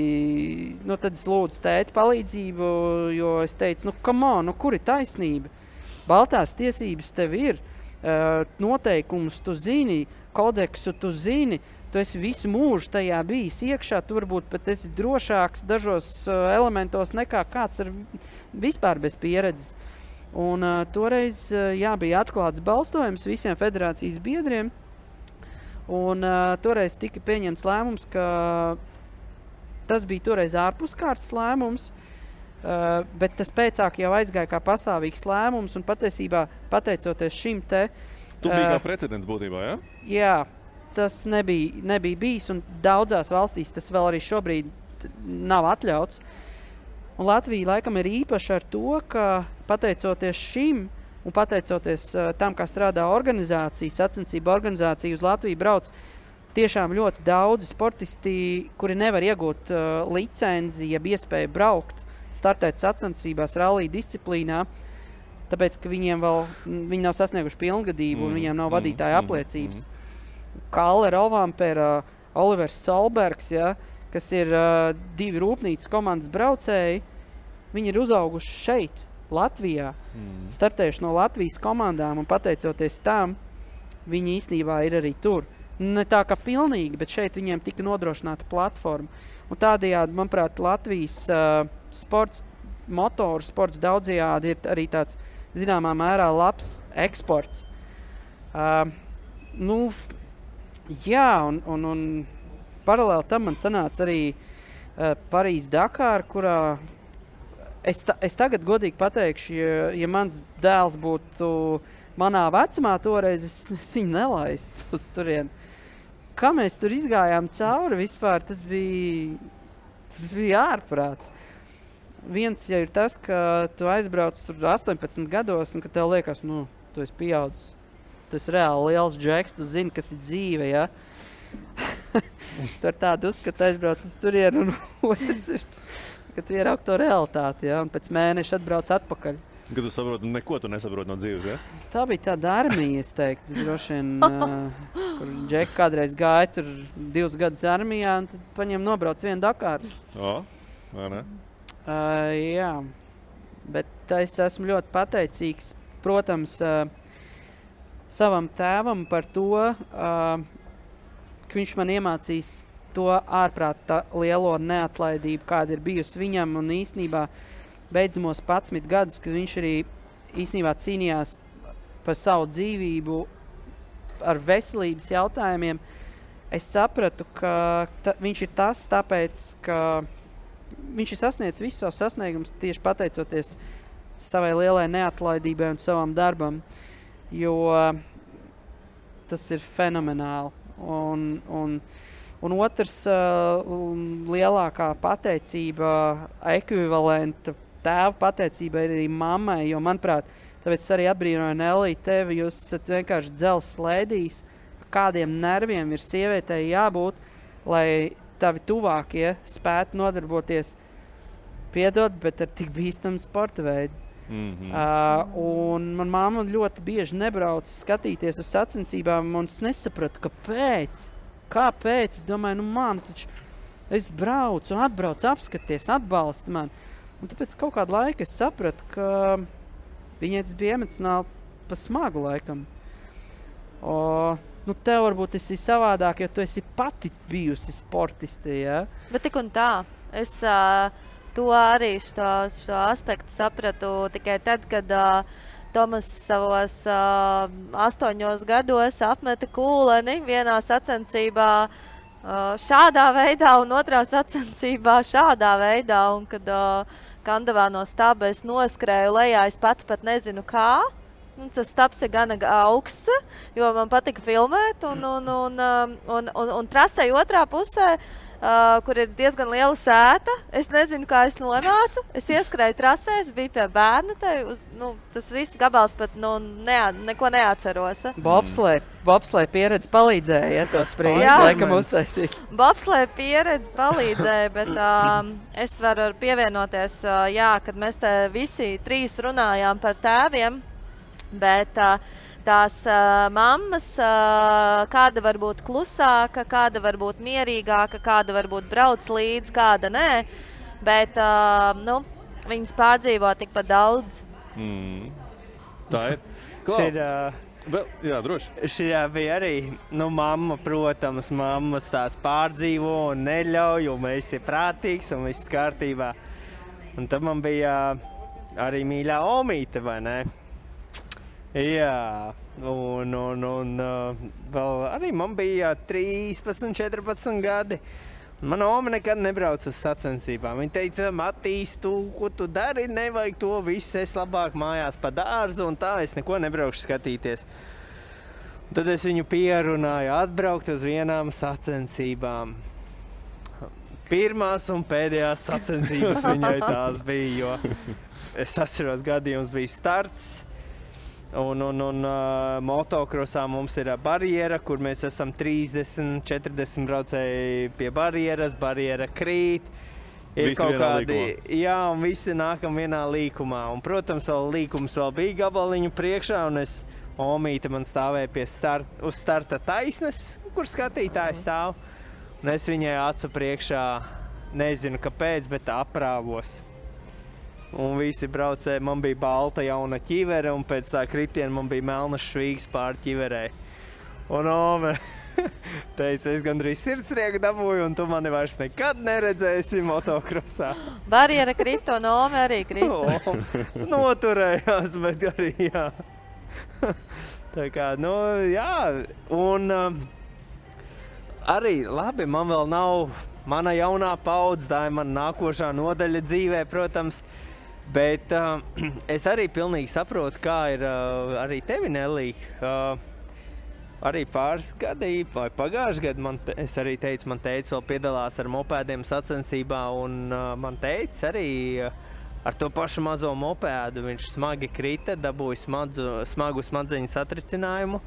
nu, tad es lūdzu tēti palīdzību, jo es teicu, nu, on, nu kur ir taisnība? Baltās tiesības tev ir, uh, noteikumus tu zini, kodeksu tu zini. Tu esi visu mūžu tajā bijis iekšā. Tu varbūt pat esi drošāks dažos uh, elementos nekā kāds ar vispār bez pieredzes. Un, uh, toreiz uh, jā, bija atklāts balsojums visiem federācijas biedriem. Un, uh, toreiz tika pieņemts lēmums, ka tas bija toreiz ārpuskārtas lēmums. Uh, bet tas pēcāk jau aizgāja kā pastāvīgs lēmums, un patiesībā pateicoties šim te. Tu biji kā precedents būtībā, ja? Jā, tas nebija, nebija bijis, un daudzās valstīs tas vēl arī šobrīd nav atļauts. Un Latvija laikam ir īpaša ar to, ka pateicoties šim un pateicoties uh, tam, kā strādā organizācija, sacensību organizācija uz Latviju brauc tiešām ļoti daudzi sportisti, kuri nevar iegūt uh, licenci, jeb iespēju braukt, startēt sacensībās, rallija disciplīnā. Tāpēc, ka viņiem vēl viņi nav sasnieguši pilngadību, mm, viņiem nav vadītāja mm, apliecības. Mm, Kalle Rovampera, Olivers Solbergs, ja, kas ir uh, divi rūpnīcas komandas braucēji, viņi ir uzauguši šeit, Latvijā, mm. startējuši no Latvijas komandām, un pateicoties tam, viņi īstenībā ir arī tur. Ne tā kā pilnīgi, bet šeit viņiem tika nodrošināta platforma. Un tādējādi, manuprāt, Latvijas uh, sports, motoru sports daudzajādi ir arī tāds zināmā mērā labs eksports. Uh, nu, jā, un, un, un paralēli tam man sanāca arī uh, Parīzes Dakāra, kurā es, ta, es tagad godīgi pateikšu, ja, ja mans dēls būtu manā vecumā, toreiz es, es viņu nelaistu uz turieni. Kā mēs tur izgājām cauri vispār, tas bija, tas bija ārprāts. Viens jau ir tas, ka tu aizbrauc tur 18 gados, un ka tev liekas, nu, tu esi pieaudzis. Tas ir reāli liels džeks, tu zini, kas ir dzīve. Ja? Tur tādu uzskatu aizbrauc uz turieni, un otrs ir, ka tu ieraugi to realitāti, ja? un pēc mēneša atbrauc atpakaļ. Kad tu saproti, neko tu nesaproti no dzīves, ja? Tā bija tāda armija, es teiktu, droši vien, uh, kur Džeks kādreiz gāja tur divus gadus armijā, un tad paņem nobrauc vienu Dakāru. O, vai ne? Uh, jā, bet es esmu ļoti pateicīgs, protams, uh, savam tēvam par to, uh, ka viņš man iemācījis to ārprāta lielo neatlaidību, kāda ir bijusi viņam. Un īsnībā beidzamos 11 gadus, kad viņš arī īsnībā cīnījās par savu dzīvību ar veselības jautājumiem, es sapratu, ka ta, viņš ir tas, tāpēc, ka viņš ir sasniedzis visus savus sasniegumus tieši pateicoties savai lielai neatlaidībai un savam darbam. Jo tas ir fenomenāli. Un, un, un otrs uh, lielākā pateicība, ekvivalenta tēva pateicība ir arī mammai, jo, manuprāt, tāpēc es arī apbrīnoju Nelī tevi, jūs esat vienkārši dzels slēdījis, kādiem nerviem ir sievietei jābūt, lai tavi tuvākie spētu nodarboties, piedod, bet ar tik bīstamu sporta veidu. Mhm. Uh, un manā mamma ļoti bieži nebrauc skatīties uz sacensībām, un es nesapratu, kāpēc. Kāpēc? Es domāju, nu, man taču es braucu, atbraucu, apskaties, atbalsta mani. Un tāpēc kaut kādu laiku es sapratu, ka viņai tas bija emocionāli pa smagu laikam. O, nu, tev varbūt tas ir savādāk, jo tu esi pati bijusi sportiste. Ja? Bet tik un tā. Es uh, to arī šo, šo aspektu sapratu tikai tad, kad uh, Tomas savos uh, astoņos gados apmeta kūleni vienā sacensībā. Uh, šādā veidā, un otrā sacensībā šādā veidā. Un, kad uh, Kandavā no stūra es noskrēju lejā, es pat, pat nezinu, kā. Nu, tas stāsts ir gana augsts, jo man patika filmēt. Un, un, un, um, un, un, un trasē otrā pusē, uh, kur ir diezgan liela sēta, es nezinu, kā es nonācu. Es ieskrēju trasē, es biju pie bērna. Uz, nu, tas viss gabals pat nu, neā, neko neatceros. Bobslē, bobslē pieredze palīdzēja, ja sprīdus Jā. laikam uztaisīt. Bobslēga pieredze palīdzēja, bet um, es varu pievienoties, uh, jā, kad mēs te visi trīs runājām par tēviem. Bet uh, tās uh, mammas, uh, kāda var būt klusāka, kāda var būt mierīgāka, kāda var būt brauc līdzi, kāda nē. Bet uh, nu, viņas pārdzīvo tikpat daudz. Mm. Tā ir. Šī ir, uh, Vēl, jā, droši. Šī bija arī nu, mamma, protams, mammas tās pārdzīvo un neļauj, un mēs esam prātīgs un viss kārtībā. Un tad man bija arī mīļā omīte, vai ne? Jā, un, un, un uh, vēl arī man bija 13, 14 gadi. Mana oma nekad nebrauca uz sacensībām. Viņa teica, Matīs, tu, ko tu dari, nevajag to visu. Es labāk mājās pa dārzu, un tā es neko nebraukšu skatīties. Tad es viņu pierunāju, atbraukt uz vienām sacensībām. Pirmās un pēdējās sacensības viņai tās bija. Es atceros, gadījums bija starts. Un, un, un uh, motokrosā mums ir uh, barjera, kur mēs esam 30, 40 braucēji pie barjeras. Barjera krīt. Ir Visi kaut kādi, jā, un visi nākam vienā līkumā. Un, protams, vēl līkums vēl bija gabaliņu priekšā, un es omīte man stāvēja pie start, uz starta taisnes, kur skatītājs stāv. Un es viņai acu priekšā, nezinu kāpēc, bet aprāvos. Un visi braucēji, man bija balta jauna ķivere, un pēc tā kritiena man bija melnas švīgs pār ķiverē. Un Ome teica, es gandrīz sirdsrieku dabūju, un tu mani vairs nekad neredzēsi motokrosā. Barjera krita un Ome arī krita. O, noturējās, bet arī jā. Tā kā, nu, jā, un um, arī labi, man vēl nav mana jaunā paudze, tā ir mana nākošā nodaļa dzīvē, protams. Bet uh, es arī pilnīgi saprotu, kā ir uh, arī tevi, Nelī. Uh, arī pāris gadi, vai pagājušajā gadā, man, te- arī teicu, man teica, vēl piedalās ar mopēdiem sacensībā, un uh, man teica arī. Uh, Ar to pašu mazo mopēdu viņš smagi krita, dabūja smadzu, smagu smadzeņu satricinājumu.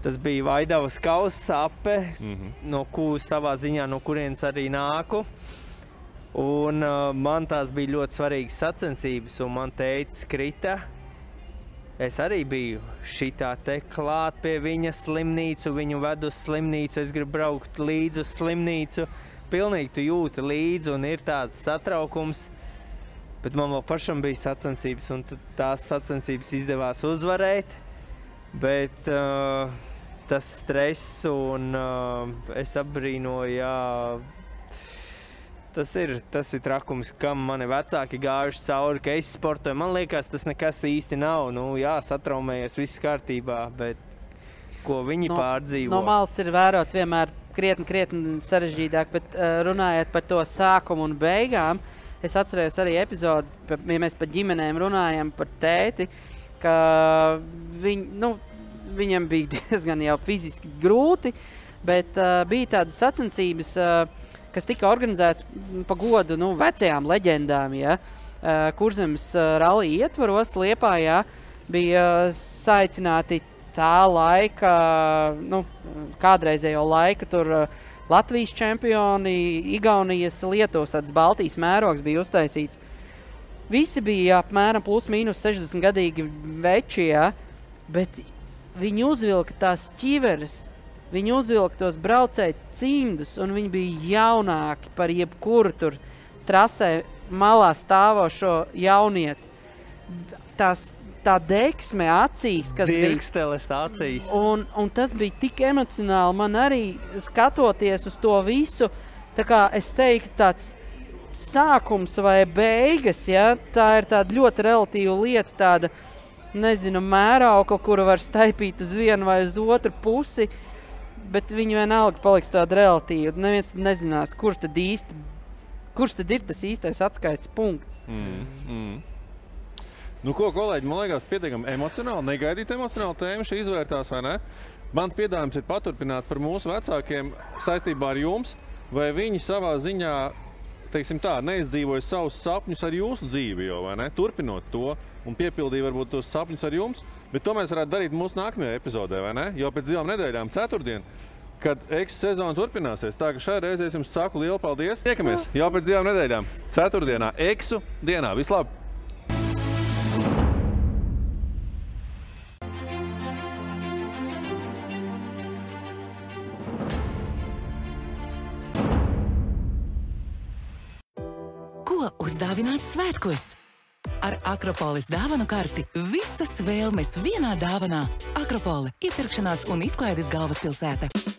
Tas bija Vaidavas kausa ape, mm -hmm. no kuras savā ziņā, no kurienes arī nāku. Un, uh, man tās bija ļoti svarīgas sacensības, un man teica, krita. Es arī biju šitā te klāt pie viņa slimnīcu, viņu vedu uz slimnīcu, es gribu braukt līdzi uz slimnīcu. Pilnīgi tu jūti līdzi, un ir tāds satraukums. Bet man vēl pašam bija sacensības, un tās sacensības izdevās uzvarēt. Bet uh, tas stress un uh, es apbrīnoju, jā, tas ir, tas ir trakums, kam mani vecāki gājuši cauri, ka es sportoju. Man liekas, tas nekas īsti nav. Nu, jā, satraumējies, viss kārtībā, bet ko viņi no, pārdzīvo? No malas ir vērot vienmēr krietni, krietni sarežģītāk, bet uh, runājot par to sākumu un beigām, es atceros arī epizodi, ja mēs par ģimenēm runājam, par tēti, ka viņ, nu, viņam bija diezgan jau fiziski grūti. Bet uh, bija tādas sacensības, uh, kas tika organizētas mm, pa godu nu, vecajām leģendām. Ja? Uh, Kurzemes uh, rallija ietvaros Liepājā bija uh, saicināti tā laika, nu, kādreizējo laika tur. Uh, Latvijas čempioni, Igaunijas, Lietuvas, tādas Baltijas mērogs bija uztaisīts. Visi bija apmēram plus mīnus 60 gadīgi veči, ja? bet viņi uzvilka tās ķiveres, viņi uzvilka tos braucēju cimdus, un viņi bija jaunāki par jebkuru tur trasē malā stāvošo jaunieti. Tās, tā deksme acīs, kas bija Zirgsteles acīs. Un, un tas bija tik emocionāli. Man arī skatoties uz to visu, tā kā es teiktu, tāds sākums vai beigas. Ja? Tā ir tāda ļoti relatīva lieta, tāda nezinu, mēraukla, kuru var staipīt uz vienu vai uz otru pusi. Bet viņi vienalga paliks tāda relatīva. Neviens nezinās, kurš tad īsti. Kurš tad ir tas īstais atskaites punkts? Mm, mm. Nu, ko, kolēģi, man liekas, pietiekami emocionāli, negaidīta emocionāla tēma šī izvērtās, vai ne? Mans piedāvājums ir paturpināt par mūsu vecākiem saistībā ar jums, vai viņi savā ziņā, teiksim tā, neizdzīvoja savus sapņus ar jūsu dzīvi, jau, vai ne? Turpinot to un piepildīja varbūt tos sapņus ar jums, bet to mēs varētu darīt mūsu nākamajā epizodē, vai ne? Jau pēc divām nedēļām, ceturtdien, kad eksu sezona turpināsies. Tā ka šai reizē es jums saku lielu paldies. Tiekamies jau pēc divām nedēļām, ceturtdienā, eksu dienā. Vislabāk! Uzdāvināt svētkos? Ar Akropolis dāvanu karti visas vēlmes vienā dāvanā. Akropole - iepirkšanās un izklaides galvaspilsēta.